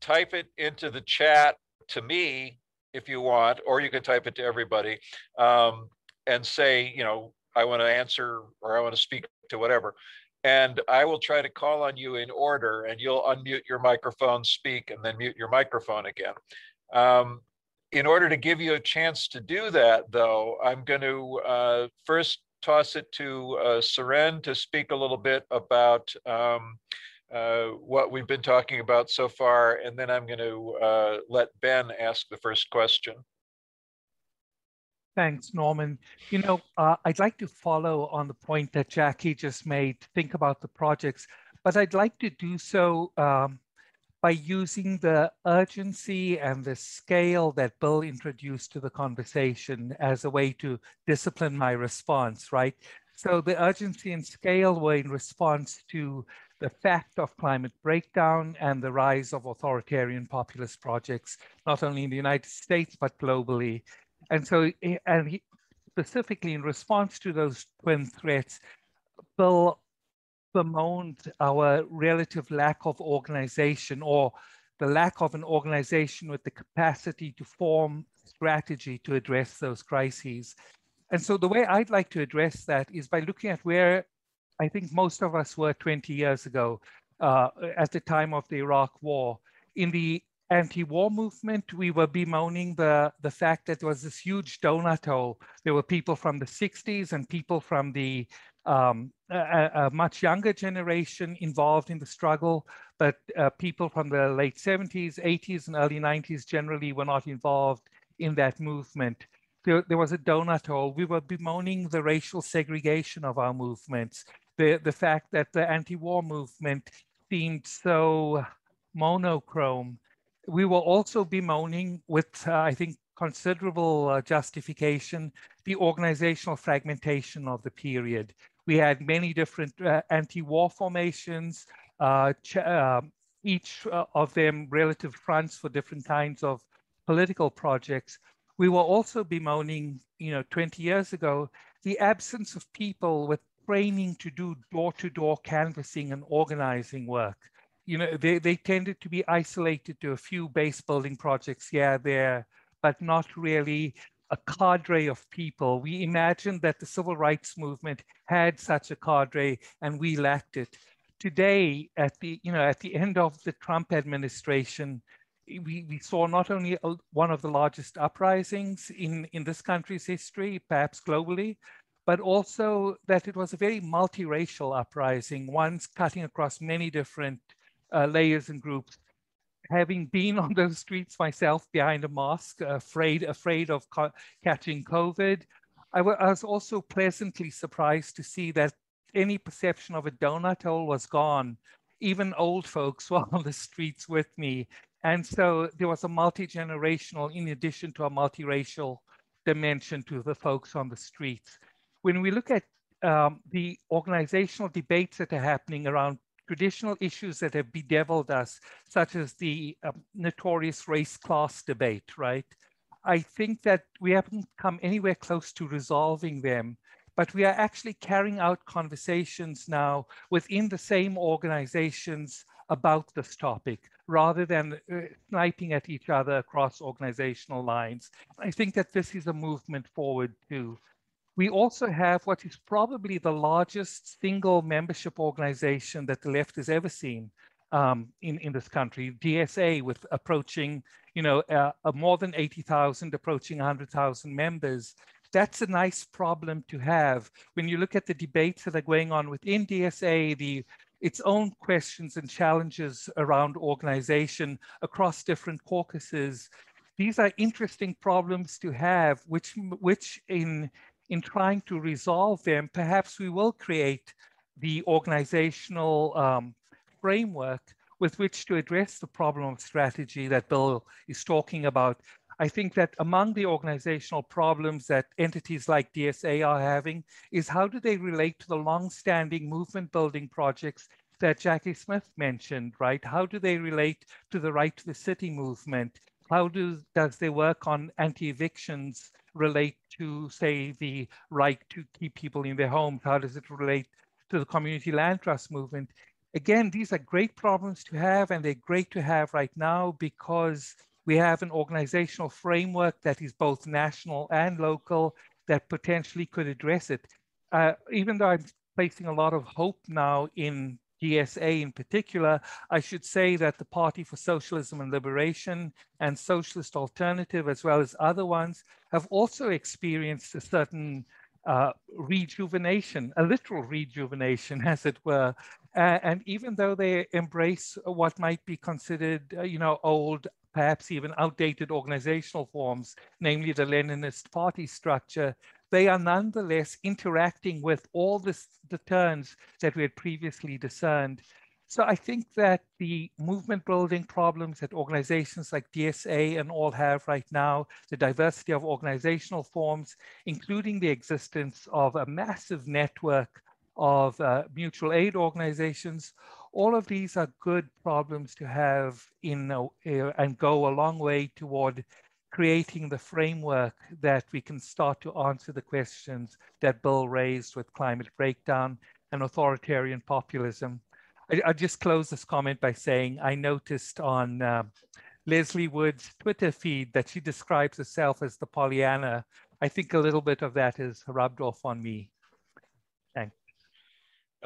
type it into the chat to me if you want, or you can type it to everybody um, and say, you know, I want to answer or I want to speak to whatever. And I will try to call on you in order and you'll unmute your microphone, speak, and then mute your microphone again. Um, in order to give you a chance to do that, though, I'm going to uh, first toss it to uh, Suren to speak a little bit about um, uh, what we've been talking about so far, and then I'm going to uh, let Ben ask the first question. Thanks, Norman. You know, uh, I'd like to follow on the point that Jackie just made, think about the projects, but I'd like to do so um, by using the urgency and the scale that Bill introduced to the conversation as a way to discipline my response, right? So the urgency and scale were in response to the fact of climate breakdown and the rise of authoritarian populist projects, not only in the United States, but globally. And so, eh, and he, specifically in response to those twin threats, Bill bemoaned our relative lack of organization or the lack of an organization with the capacity to form strategy to address those crises. And so the way I'd like to address that is by looking at where I think most of us were 20 years ago uh, at the time of the Iraq war. In the anti-war movement, we were bemoaning the, the fact that there was this huge donut hole. There were people from the 60s and people from the um, a, a, much younger generation involved in the struggle, but uh, people from the late 70s, 80s, and early 90s generally were not involved in that movement. There, there was a donut hole. We were bemoaning the racial segregation of our movements, the, the fact that the anti-war movement seemed so monochrome. We were also bemoaning with, uh, I think, considerable uh, justification, the organizational fragmentation of the period. We had many different uh, anti-war formations, uh, uh, each uh, of them relative fronts for different kinds of political projects. We were also bemoaning, you know, 20 years ago, the absence of people with training to do door-to-door canvassing and organizing work. You know, they, they tended to be isolated to a few base building projects here, there, but not really a cadre of people. We imagined that the civil rights movement had such a cadre and we lacked it. Today, at the, you know, at the end of the Trump administration, we, we saw not only one of the largest uprisings in, in this country's history, perhaps globally, but also that it was a very multiracial uprising, ones cutting across many different uh, layers and groups. Having been on those streets myself behind a mask, afraid, afraid of catching COVID, I, was also pleasantly surprised to see that any perception of a donut hole was gone. Even old folks (laughs) were on the streets with me. And so there was a multi-generational, in addition to a multiracial dimension to the folks on the streets when we look at um, the organizational debates that are happening around traditional issues that have bedeviled us, such as the um, notorious race class debate, right? I think that we haven't come anywhere close to resolving them, but we are actually carrying out conversations now within the same organizations about this topic rather than uh, sniping at each other across organizational lines. I think that this is a movement forward too. We also have what is probably the largest single membership organization that the left has ever seen um, in, in this country, DSA, with approaching, you know, uh, uh, more than 80,000, approaching 100,000 members. That's a nice problem to have. When you look at the debates that are going on within DSA, the its own questions and challenges around organization across different caucuses, these are interesting problems to have, which, which in in trying to resolve them, perhaps we will create the organizational um, framework with which to address the problem of strategy that Bill is talking about. I think that among the organizational problems that entities like DSA are having is how do they relate to the long-standing movement building projects that Jackie Smith mentioned, right? How do they relate to the right to the city movement? How do, does their work on anti-evictions relate to, say, the right to keep people in their homes? How does it relate to the community land trust movement? Again, these are great problems to have, and they're great to have right now because we have an organizational framework that is both national and local that potentially could address it. Uh, even though I'm placing a lot of hope now in DSA in particular, I should say that the Party for Socialism and Liberation and Socialist Alternative, as well as other ones, have also experienced a certain uh, rejuvenation, a literal rejuvenation, (laughs) as it were. Uh, and even though they embrace what might be considered, uh, you know, old, perhaps even outdated organizational forms, namely the Leninist party structure, they are nonetheless interacting with all this, the turns that we had previously discerned. So I think that the movement building problems that organizations like DSA and all have right now, the diversity of organizational forms, including the existence of a massive network of uh, mutual aid organizations, all of these are good problems to have in uh, and go a long way toward creating the framework that we can start to answer the questions that Bill raised with climate breakdown and authoritarian populism. I, will just close this comment by saying I noticed on uh, Lesley Wood's Twitter feed that she describes herself as the Pollyanna. I think a little bit of that is rubbed off on me.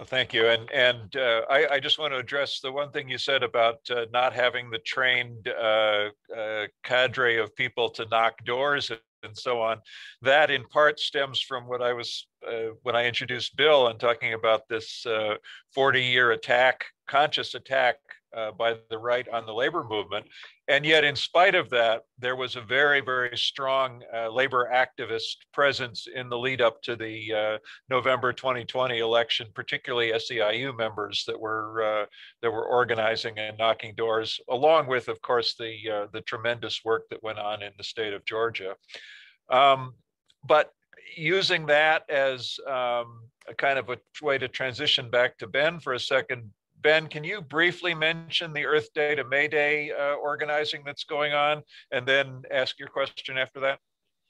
Thank you. And and uh, I, I, just want to address the one thing you said about uh, not having the trained uh, uh cadre of people to knock doors and so on. That in part stems from what I was uh, when I introduced Bill and talking about this uh, 40 year attack, conscious attack uh, by the right on the labor movement. And yet, in spite of that, there was a very, very strong labor activist presence in the lead up to the November 2020 election, particularly SEIU members that were that were organizing and knocking doors, along with, of course, the the tremendous work that went on in the state of Georgia. Um, but using that as um, a kind of a way to transition back to Ben for a second, Ben, can you briefly mention the Earth Day to May Day uh, organizing that's going on and then ask your question after that?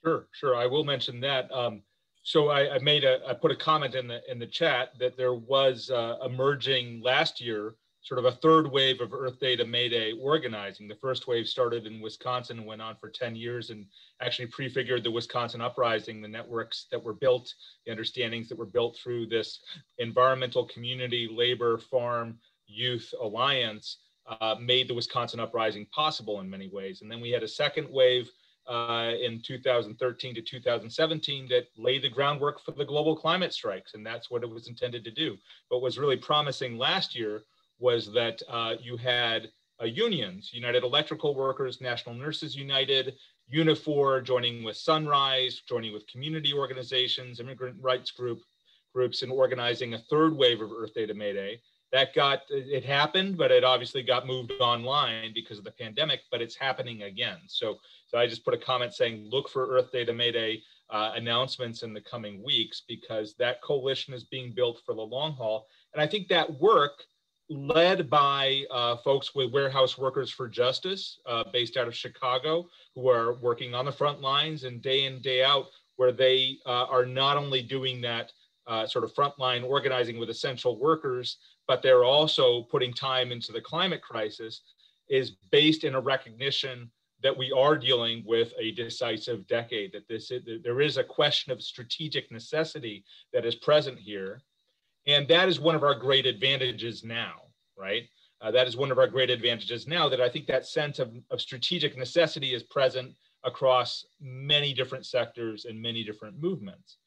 Sure, sure. I will mention that. Um, so I, I, made a, I put a comment in the in the chat that there was uh, emerging last year sort of a third wave of Earth Day to May Day organizing. The first wave started in Wisconsin and went on for 10 years and actually prefigured the Wisconsin Uprising, the networks that were built, the understandings that were built through this environmental community, labor, farm, youth alliance uh, made the Wisconsin Uprising possible in many ways. And then we had a second wave uh, in 2013 to 2017 that laid the groundwork for the global climate strikes. And that's what it was intended to do. But was really promising last year was that uh, you had uh, unions, United Electrical Workers, National Nurses United, Unifor joining with Sunrise, joining with community organizations, immigrant rights group groups, and organizing a third wave of Earth Day to May Day. That got it happened, but it obviously got moved online because of the pandemic. But it's happening again. So, so I just put a comment saying, look for Earth Day to May Day uh, announcements in the coming weeks because that coalition is being built for the long haul. And I think that work led by uh, folks with Warehouse Workers for Justice, uh, based out of Chicago, who are working on the front lines and day in, day out, where they uh, are not only doing that uh, sort of frontline organizing with essential workers, but they're also putting time into the climate crisis, is based in a recognition that we are dealing with a decisive decade, that this is, there is a question of strategic necessity that is present here and that is one of our great advantages now, right? Uh, that is one of our great advantages now that I think that sense of, of strategic necessity is present across many different sectors and many different movements.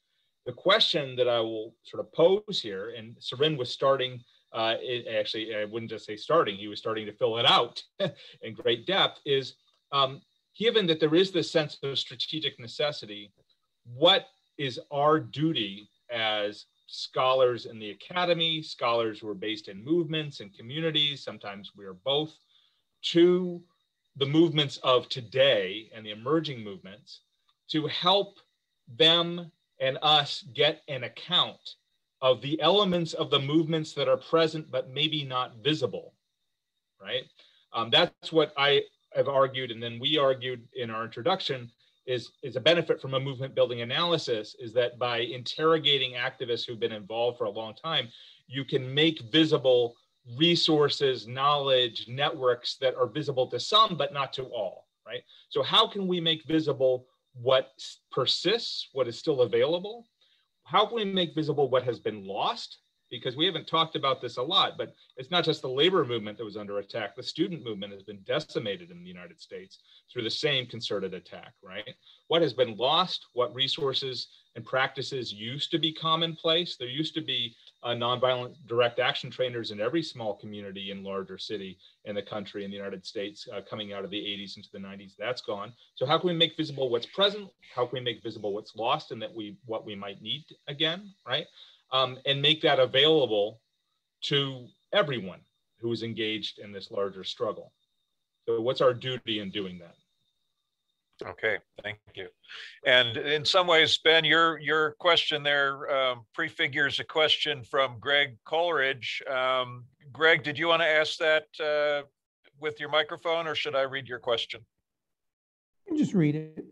The question that I will sort of pose here, and Suren was starting, uh, it, actually, I wouldn't just say starting, he was starting to fill it out (laughs) in great depth, is um, given that there is this sense of strategic necessity, what is our duty as scholars in the academy, scholars who are based in movements and communities, sometimes we are both, to the movements of today and the emerging movements to help them and us get an account of the elements of the movements that are present but maybe not visible, right? Um, that's what I have argued, and then we argued in our introduction is, is a benefit from a movement building analysis is that by interrogating activists who've been involved for a long time, you can make visible resources, knowledge, networks that are visible to some, but not to all, right? So how can we make visible what persists, what is still available? How can we make visible what has been lost? Because we haven't talked about this a lot, but it's not just the labor movement that was under attack. The student movement has been decimated in the United States through the same concerted attack, right? What has been lost, what resources and practices used to be commonplace. There used to be uh, nonviolent direct action trainers in every small community and larger city in the country in the United States uh, coming out of the 80s into the 90s. That's gone. So how can we make visible what's present? How can we make visible what's lost and that we what we might need again, right? Um, and make that available to everyone who is engaged in this larger struggle. So what's our duty in doing that? Okay, thank you. And in some ways, Ben, your your question there um, prefigures a question from Greg Coleridge. Um, Greg, did you want to ask that uh, with your microphone, or should I read your question? just read it.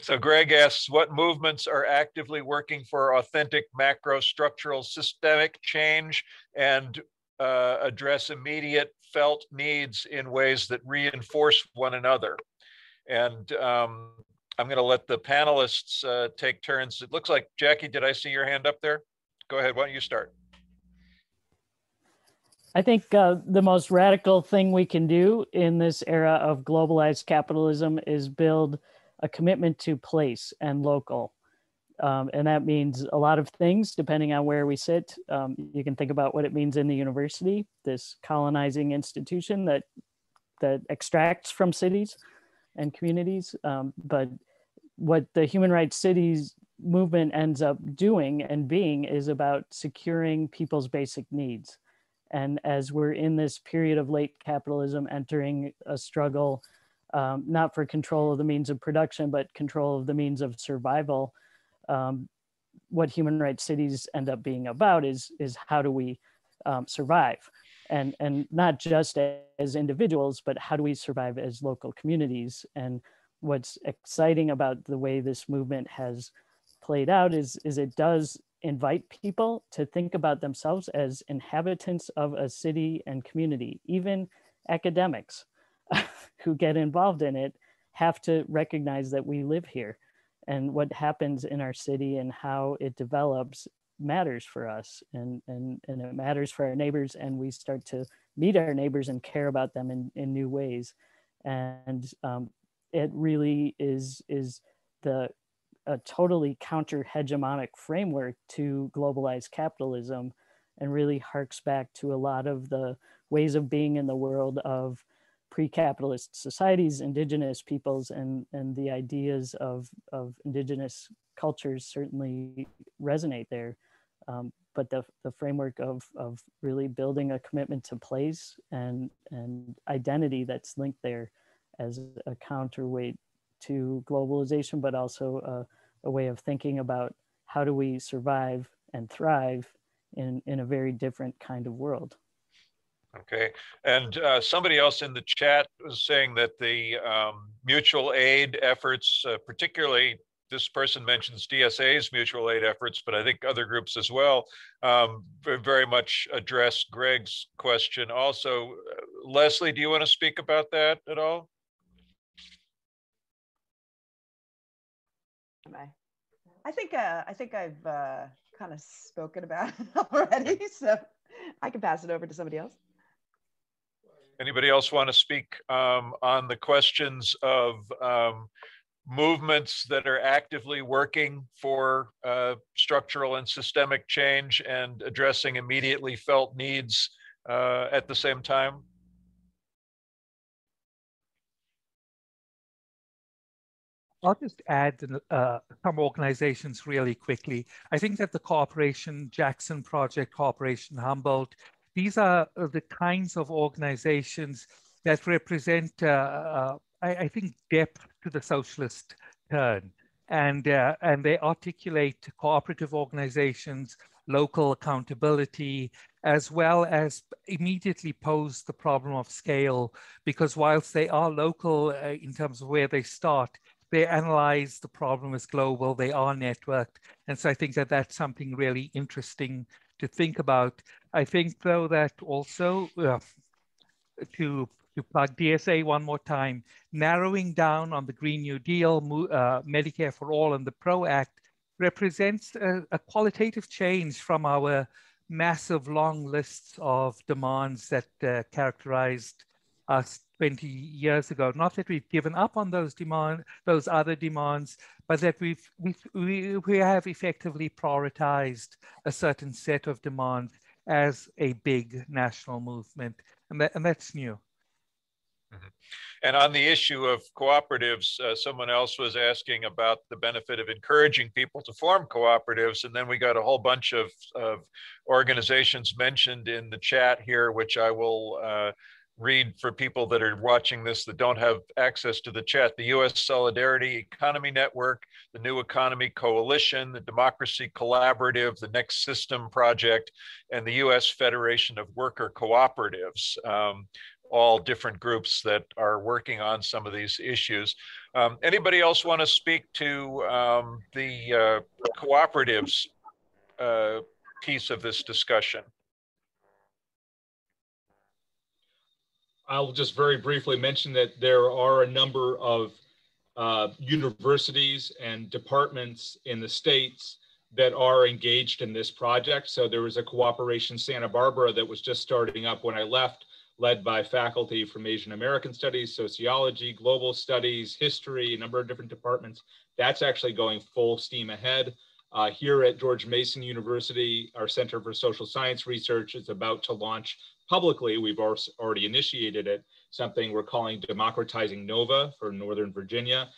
So Greg asks, what movements are actively working for authentic macro structural systemic change and uh, address immediate felt needs in ways that reinforce one another? And um, I'm going to let the panelists uh, take turns. It looks like, Jackie, did I see your hand up there? Go ahead, why don't you start? I think uh, the most radical thing we can do in this era of globalized capitalism is build a commitment to place and local. Um, and that means a lot of things depending on where we sit. Um, you can think about what it means in the university, this colonizing institution that that extracts from cities and communities. Um, but what the human rights cities movement ends up doing and being is about securing people's basic needs. And as we're in this period of late capitalism, entering a struggle, um, not for control of the means of production, but control of the means of survival, um, what human rights cities end up being about is, is how do we um, survive? And, and not just as individuals, but how do we survive as local communities? And what's exciting about the way this movement has played out is, is it does invite people to think about themselves as inhabitants of a city and community. Even academics (laughs) who get involved in it have to recognize that we live here and what happens in our city and how it develops matters for us and, and, and it matters for our neighbors and we start to meet our neighbors and care about them in, in new ways. And um, it really is, is the a totally counter hegemonic framework to globalized capitalism and really harks back to a lot of the ways of being in the world of pre-capitalist societies, indigenous peoples, and, and the ideas of, of indigenous cultures certainly resonate there. Um, but the, the framework of, of really building a commitment to place and, and identity that's linked there as a counterweight to globalization, but also a, a way of thinking about how do we survive and thrive in, in a very different kind of world. Okay, and uh, somebody else in the chat was saying that the um, mutual aid efforts, uh, particularly this person mentions DSA's mutual aid efforts, but I think other groups as well, um, very much address Greg's question. Also, uh, Lesley, do you want to speak about that at all? I think uh, I think I've uh, kind of spoken about it (laughs) already, so I can pass it over to somebody else. Anybody else want to speak um, on the questions of um, movements that are actively working for uh, structural and systemic change and addressing immediately felt needs uh, at the same time? I'll just add uh, some organizations really quickly. I think that the Cooperation Jackson Project, Cooperation Humboldt, these are the kinds of organizations that represent, uh, uh, I, I, think, depth to the socialist turn. And, uh, and they articulate cooperative organizations, local accountability, as well as immediately pose the problem of scale, because whilst they are local uh, in terms of where they start, they analyze the problem as global, they are networked. And so I think that that's something really interesting to think about. I think though that also uh, to to plug DSA one more time, narrowing down on the Green New Deal, uh, Medicare for All, and the PRO Act represents a, a, qualitative change from our massive long lists of demands that uh, characterized us 20 years ago. Not that we've given up on those demand, those other demands, but that we've, we've we, we have effectively prioritized a certain set of demands as a big national movement, and that and that's new. Mm-hmm. And on the issue of cooperatives, uh, someone else was asking about the benefit of encouraging people to form cooperatives. And then we got a whole bunch of, of organizations mentioned in the chat here, which I will uh, read for people that are watching this that don't have access to the chat the US Solidarity Economy Network, the New Economy Coalition, the Democracy Collaborative, the Next System Project, and the US Federation of Worker Cooperatives. Um, all different groups that are working on some of these issues. Um, anybody else want to speak to um, the uh, cooperatives uh, piece of this discussion? I'll just very briefly mention that there are a number of uh, universities and departments in the states that are engaged in this project. So there was a cooperation Santa Barbara that was just starting up when I left, led by faculty from Asian American Studies, Sociology, Global Studies, History, a number of different departments. That's actually going full steam ahead. Uh, here at George Mason University, our Center for Social Science Research is about to launch publicly, we've already initiated it, something we're calling Democratizing NOVA for Northern Virginia.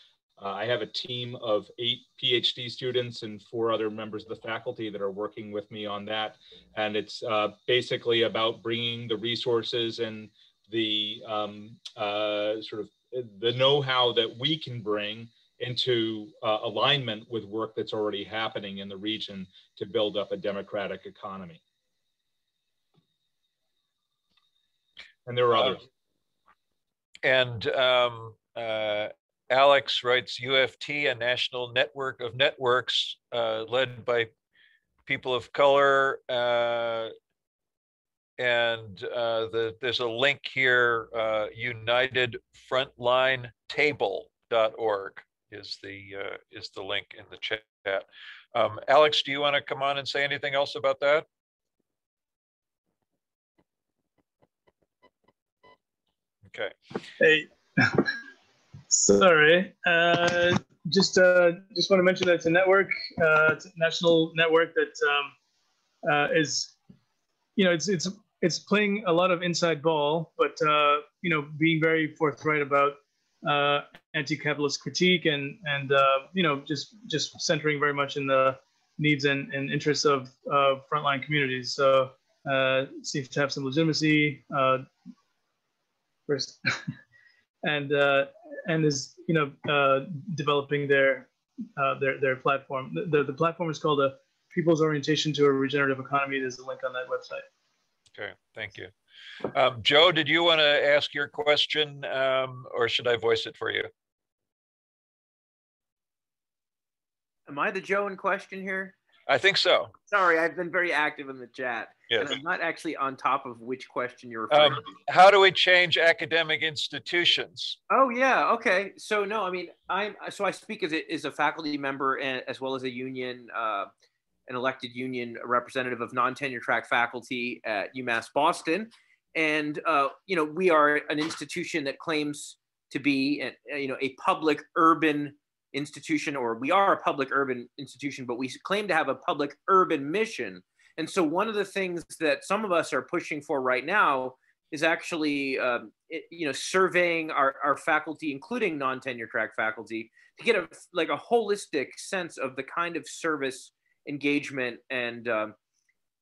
Uh, I have a team of eight PhD students and four other members of the faculty that are working with me on that. And it's uh, basically about bringing the resources and the um, uh, sort of the know-how that we can bring into uh, alignment with work that's already happening in the region to build up a democratic economy. And there are others. and um, uh, Alex writes UFT, a national network of networks uh, led by people of color. Uh, and uh, the, there's a link here, uh, unitedfrontlinetable.org is the, uh, is the link in the chat. Um, Alex, do you want to come on and say anything else about that? Okay. Hey, sorry. Uh, just uh, just want to mention that it's a network, uh, it's a national network that um, uh, is, you know, it's it's it's playing a lot of inside ball, but uh, you know, being very forthright about uh, anti-capitalist critique and and you know, just just centering very much in the needs and, and interests of frontline communities. So seems to have some legitimacy. First, (laughs) and uh, and is you know uh, developing their uh, their their platform. The, the, the platform is called a People's Orientation to a Regenerative Economy. There's a link on that website. Okay, thank you. Um, Joe, did you want to ask your question, um, or should I voice it for you? Am I the Joe in question here? I think so. Sorry, I've been very active in the chat. Yes. And I'm not actually on top of which question you're referring Um, to. how do we change academic institutions? Oh yeah, okay. So no, I mean, I'm so I speak as a, as a faculty member and as well as a union, uh, an elected union representative of non-tenure track faculty at UMass Boston, and uh, you know we are an institution that claims to be, uh, you know, a public urban institution, or we are a public urban institution, but we claim to have a public urban mission. And so one of the things that some of us are pushing for right now is actually, um, it, you know, surveying our, our faculty, including non-tenure track faculty, to get a like a holistic sense of the kind of service engagement and um,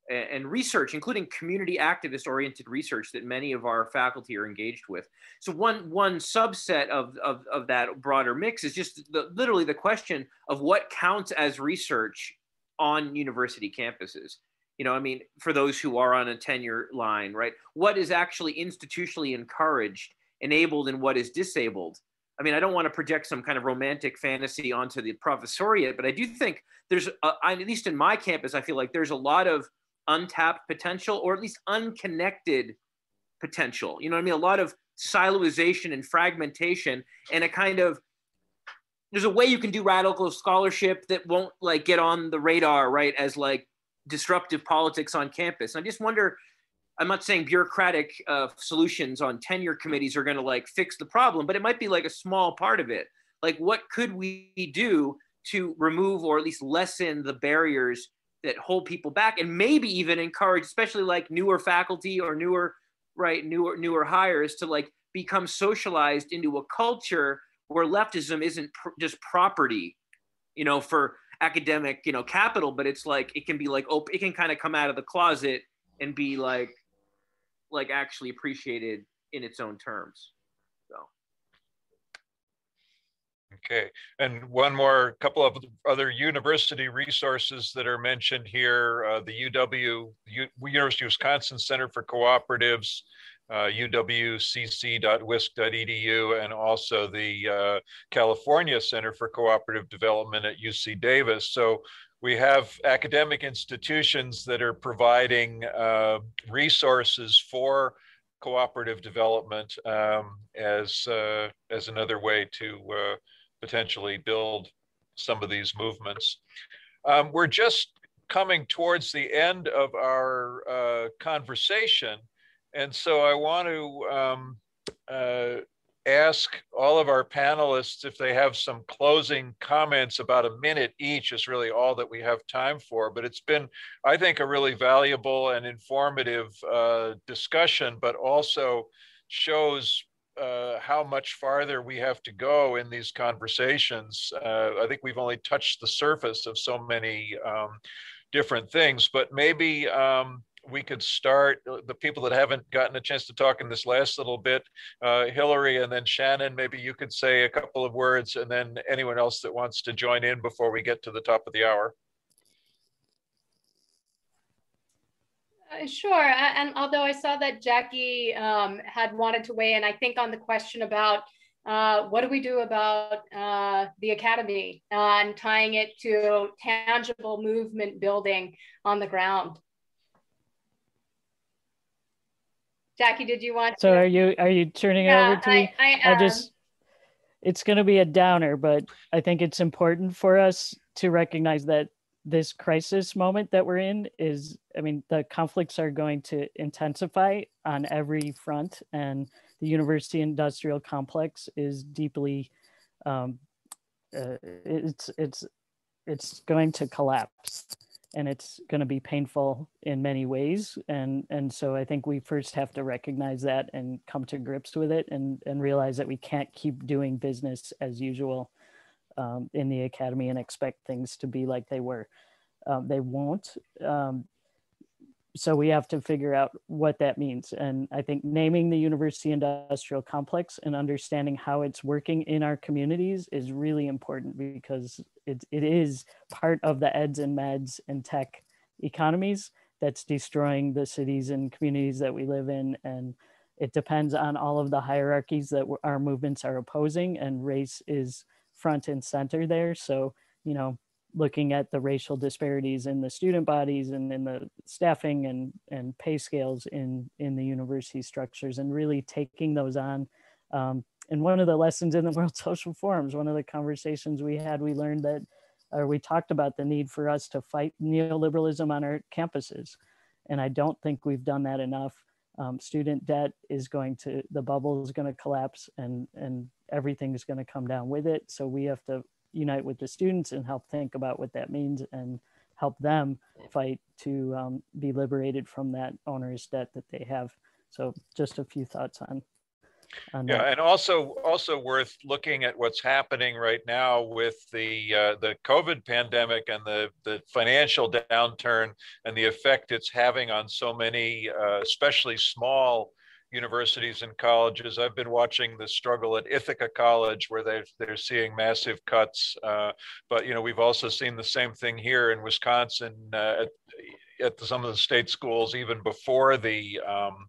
and research, including community activist oriented research that many of our faculty are engaged with. So one one subset of, of, of that broader mix is just the, literally the question of what counts as research on university campuses. You know, I mean, for those who are on a tenure line, right? What is actually institutionally encouraged, enabled, and what is disabled? I mean, I don't want to project some kind of romantic fantasy onto the professoriate, but I do think there's, a, at least in my campus, I feel like there's a lot of untapped potential or at least unconnected potential. You know what I mean? A lot of siloization and fragmentation and a kind of there's a way you can do radical scholarship that won't like get on the radar, right? As like disruptive politics on campus. And I just wonder, I'm not saying bureaucratic uh, solutions on tenure committees are going to like fix the problem, but it might be like a small part of it. Like, what could we do to remove or at least lessen the barriers that hold people back and maybe even encourage especially like newer faculty or newer right newer newer hires to like become socialized into a culture where leftism isn't pr- just property you know for academic you know capital but it's like it can be like op- it can kind of come out of the closet and be like like actually appreciated in its own terms so. Okay, and one more couple of other university resources that are mentioned here, uh, the UW, U, University of Wisconsin Center for Cooperatives, uh, uwcc.wisc.edu, and also the uh, California Center for Cooperative Development at UC Davis. So we have academic institutions that are providing uh, resources for cooperative development um, as uh, as another way to uh, potentially build some of these movements. Um, we're just coming towards the end of our uh, conversation, and so I want to um, uh, ask all of our panelists if they have some closing comments about a minute each is really all that we have time for but it's been i think a really valuable and informative uh, discussion but also shows uh, how much farther we have to go in these conversations. Uh, i think we've only touched the surface of so many um, different things but maybe um, we could start uh, the people that haven't gotten a chance to talk in this last little bit uh, hillary and then shannon maybe you could say a couple of words and then anyone else that wants to join in before we get to the top of the hour Uh, Sure. And although I saw that Jackie um, had wanted to weigh in, I think on the question about uh, what do we do about uh, the academy and tying it to tangible movement building on the ground? Jackie, did you want? To? So to? are you are you turning yeah, it over to me? I, I, I just it's going to be a downer, but I think it's important for us to recognize that this crisis moment that we're in is, I mean, the conflicts are going to intensify on every front, and the university industrial complex is deeply, um, uh, it's it's it's going to collapse and it's going to be painful in many ways and and so i think we first have to recognize that and come to grips with it and and realize that we can't keep doing business as usual um, in the academy and expect things to be like they were. Um, they won't um, so we have to figure out what that means. And i think naming the university industrial complex and understanding how it's working in our communities is really important because it, it is part of the eds and meds and tech economies that's destroying the cities and communities that we live in. And it depends on all of the hierarchies that our movements are opposing and race is front and center there. So you know looking at the racial disparities in the student bodies and in the staffing and, and pay scales in, in the university structures and really taking those on. Um, and one of the lessons in the (laughs) World Social Forums, one of the conversations we had, we learned that, or we talked about the need for us to fight neoliberalism on our campuses. And I don't think we've done that enough. Um, student debt is going to, the bubble is going to collapse and, and everything is going to come down with it. So we have to unite with the students and help think about what that means and help them fight to um, be liberated from that onerous debt that they have. So just a few thoughts on. on yeah, that. and also also worth looking at what's happening right now with the uh, the COVID pandemic and the the financial downturn and the effect it's having on so many, uh, especially small universities and colleges. I've been watching the struggle at Ithaca College, where they they're seeing massive cuts. Uh, but you know, we've also seen the same thing here in Wisconsin uh, at, at some of the state schools, even before the um,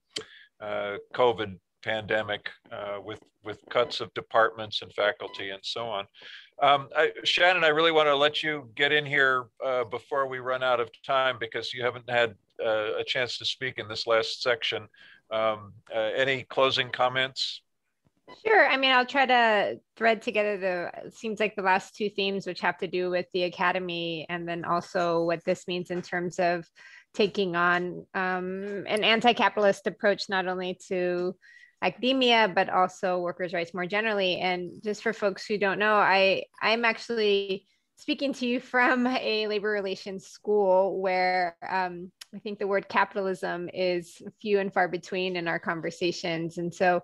uh, COVID pandemic, uh, with with cuts of departments and faculty and so on. Um, I, Shannon, I really want to let you get in here uh, before we run out of time because you haven't had uh, a chance to speak in this last section. Um, uh, any closing comments? Sure. I mean, I'll try to thread together the seems like the last two themes, which have to do with the academy, and then also what this means in terms of taking on um, an anti-capitalist approach, not only to academia but also workers' rights more generally. And just for folks who don't know, I I'm actually speaking to you from a labor relations school where um, I think the word capitalism is few and far between in our conversations. And so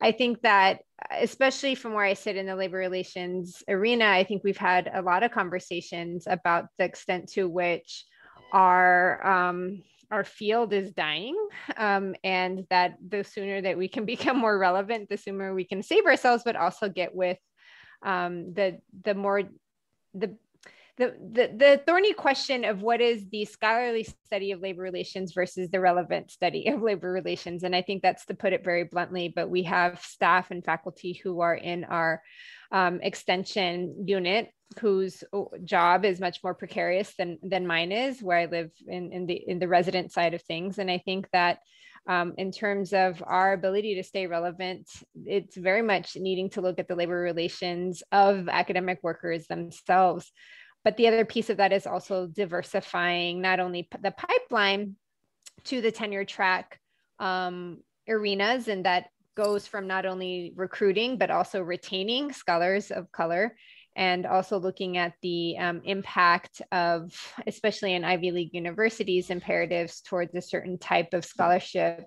I think that, especially from where I sit in the labor relations arena, I think we've had a lot of conversations about the extent to which our um, our field is dying um, and that the sooner that we can (laughs) become more relevant the sooner we can save ourselves but also get with um, the the more the the, the, the thorny question of what is the scholarly study of labor relations versus the relevant study of labor relations. And I think that's to put it very bluntly, but we have staff and faculty who are in our um, extension unit whose job is much more precarious than, than mine is, where I live in, in, the, in the resident side of things. And I think that um, in terms of our ability to stay relevant, it's very much needing to look at the labor relations of academic workers themselves. But the other piece of that is also diversifying not only the pipeline to the tenure track um, arenas, and that goes from not only recruiting, but also retaining scholars of color and also looking at the um, impact of, especially in Ivy League universities, imperatives towards a certain type of scholarship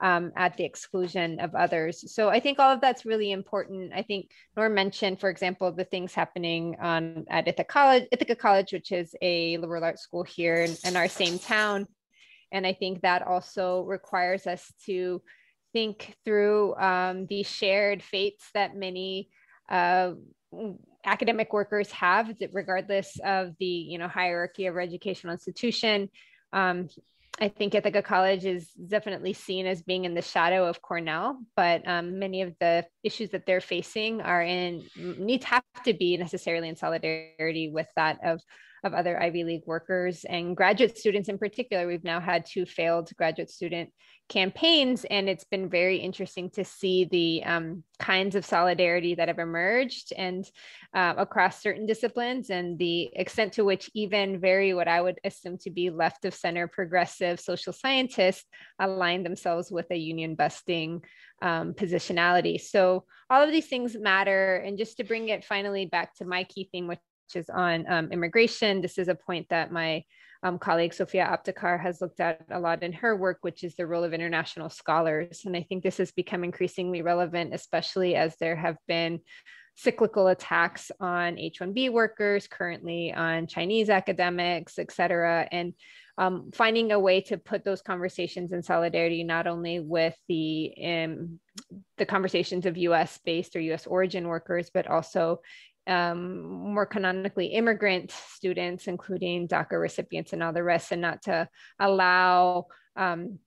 um, at the exclusion of others. So I think all of that's really important. I think Norm mentioned, for example, the things happening at Ithaca College, Ithaca College, which is a liberal arts school here in, in our same town. And I think that also requires us to think through um, the shared fates that many uh, academic workers have, regardless of the you know hierarchy of educational institution. Um, I think Ithaca College is definitely seen as being in the shadow of Cornell, but um, many of the issues that they're facing are in need have to be necessarily in solidarity with that of of other Ivy League workers and graduate students in particular. We've now had two failed graduate student campaigns, and it's been very interesting to see the um, kinds of solidarity that have emerged and uh, across certain disciplines, and the extent to which even very what I would assume to be left of center progressive social scientists align themselves with a union busting um, positionality. So all of these things matter. And just to bring it finally back to my key theme, which is on um, immigration. This is a point that my um, colleague Sofya Aptekar has looked at a lot in her work, which is the role of international scholars. And I think this has become increasingly relevant, especially as there have been cyclical attacks on H-1B workers, currently on Chinese academics, et cetera. And um, finding a way to put those conversations in solidarity, not only with the um, the conversations of U.S. based or U.S. origin workers, but also um, more canonically immigrant students, including DACA recipients and all the rest, and not to allow um,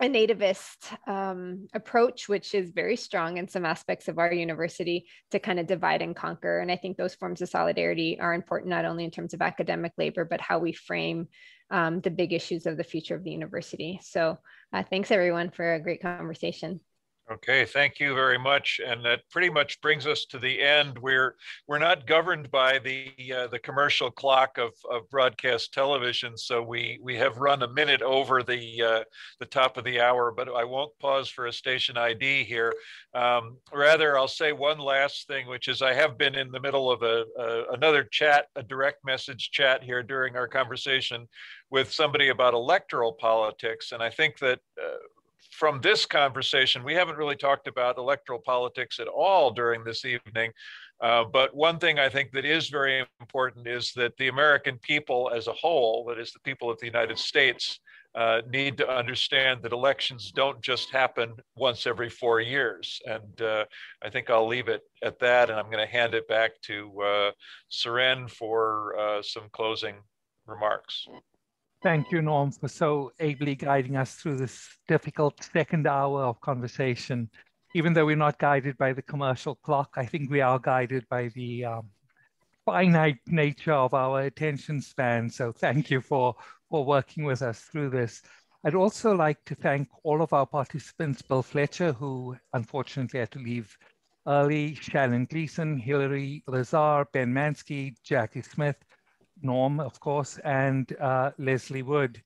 a nativist um, approach, which is very strong in some aspects of our university, to kind of divide and conquer. And I think those forms of solidarity are important, not only in terms of academic labor, but how we frame um, the big issues of the future of the university. So uh, thanks everyone for a great conversation. Okay, thank you very much. And that pretty much brings us to the end. We're we're not governed by the uh, the commercial clock of, of broadcast television, so we we have run a minute over the uh, the top of the hour. But I won't pause for a station ID here. Um, rather, I'll say one last thing, which is I have been in the middle of a, a another chat, a direct message chat here during our conversation with somebody about electoral politics, and I think that. Uh, from this conversation, we haven't really talked about electoral politics at all during this evening. Uh, but one thing I think that is very important is that the American people as a whole, that is the people of the United States, uh, need to understand that elections don't just happen once every four years. And uh, I think I'll leave it at that. And I'm going to hand it back to uh, Suren for uh, some closing remarks. Thank you, Norm, for so ably guiding us through this difficult second hour of conversation. Even though we're not guided by the commercial clock, I think we are guided by the um, finite nature of our attention span. So thank you for, for working with us through this. I'd also like to thank all of our participants, Bill Fletcher, who unfortunately had to leave early, Shannon Gleeson, Hillary Lazar, Ben Manski, Jackie Smith, Norm, of course, and uh, Lesley Wood.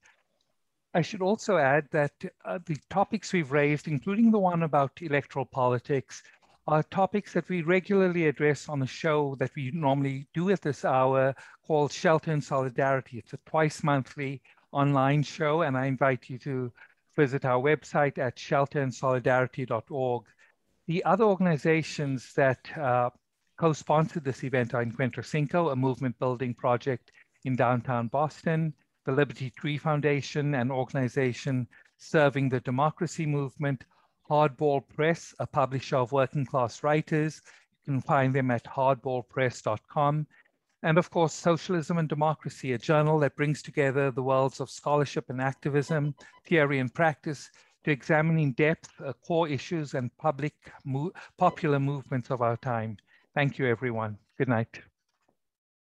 I should also add that uh, the topics we've raised, including the one about electoral politics, are topics that we regularly address on the show that we normally do at this hour called Shelter and Solidarity. It's a twice monthly online show, and I invite you to visit our website at shelterinsolidarity.org. The other organizations that uh, co-sponsored this event are Encuentro Cinco, a movement building project in downtown Boston, the Liberty Tree Foundation, an organization serving the democracy movement, Hardball Press, a publisher of working class writers. You can find them at hardballpress.com. And of course, Socialism and Democracy, a journal that brings together the worlds of scholarship and activism, theory and practice to examine in depth uh, core issues and public mo popular movements of our time. Thank you, everyone. Good night.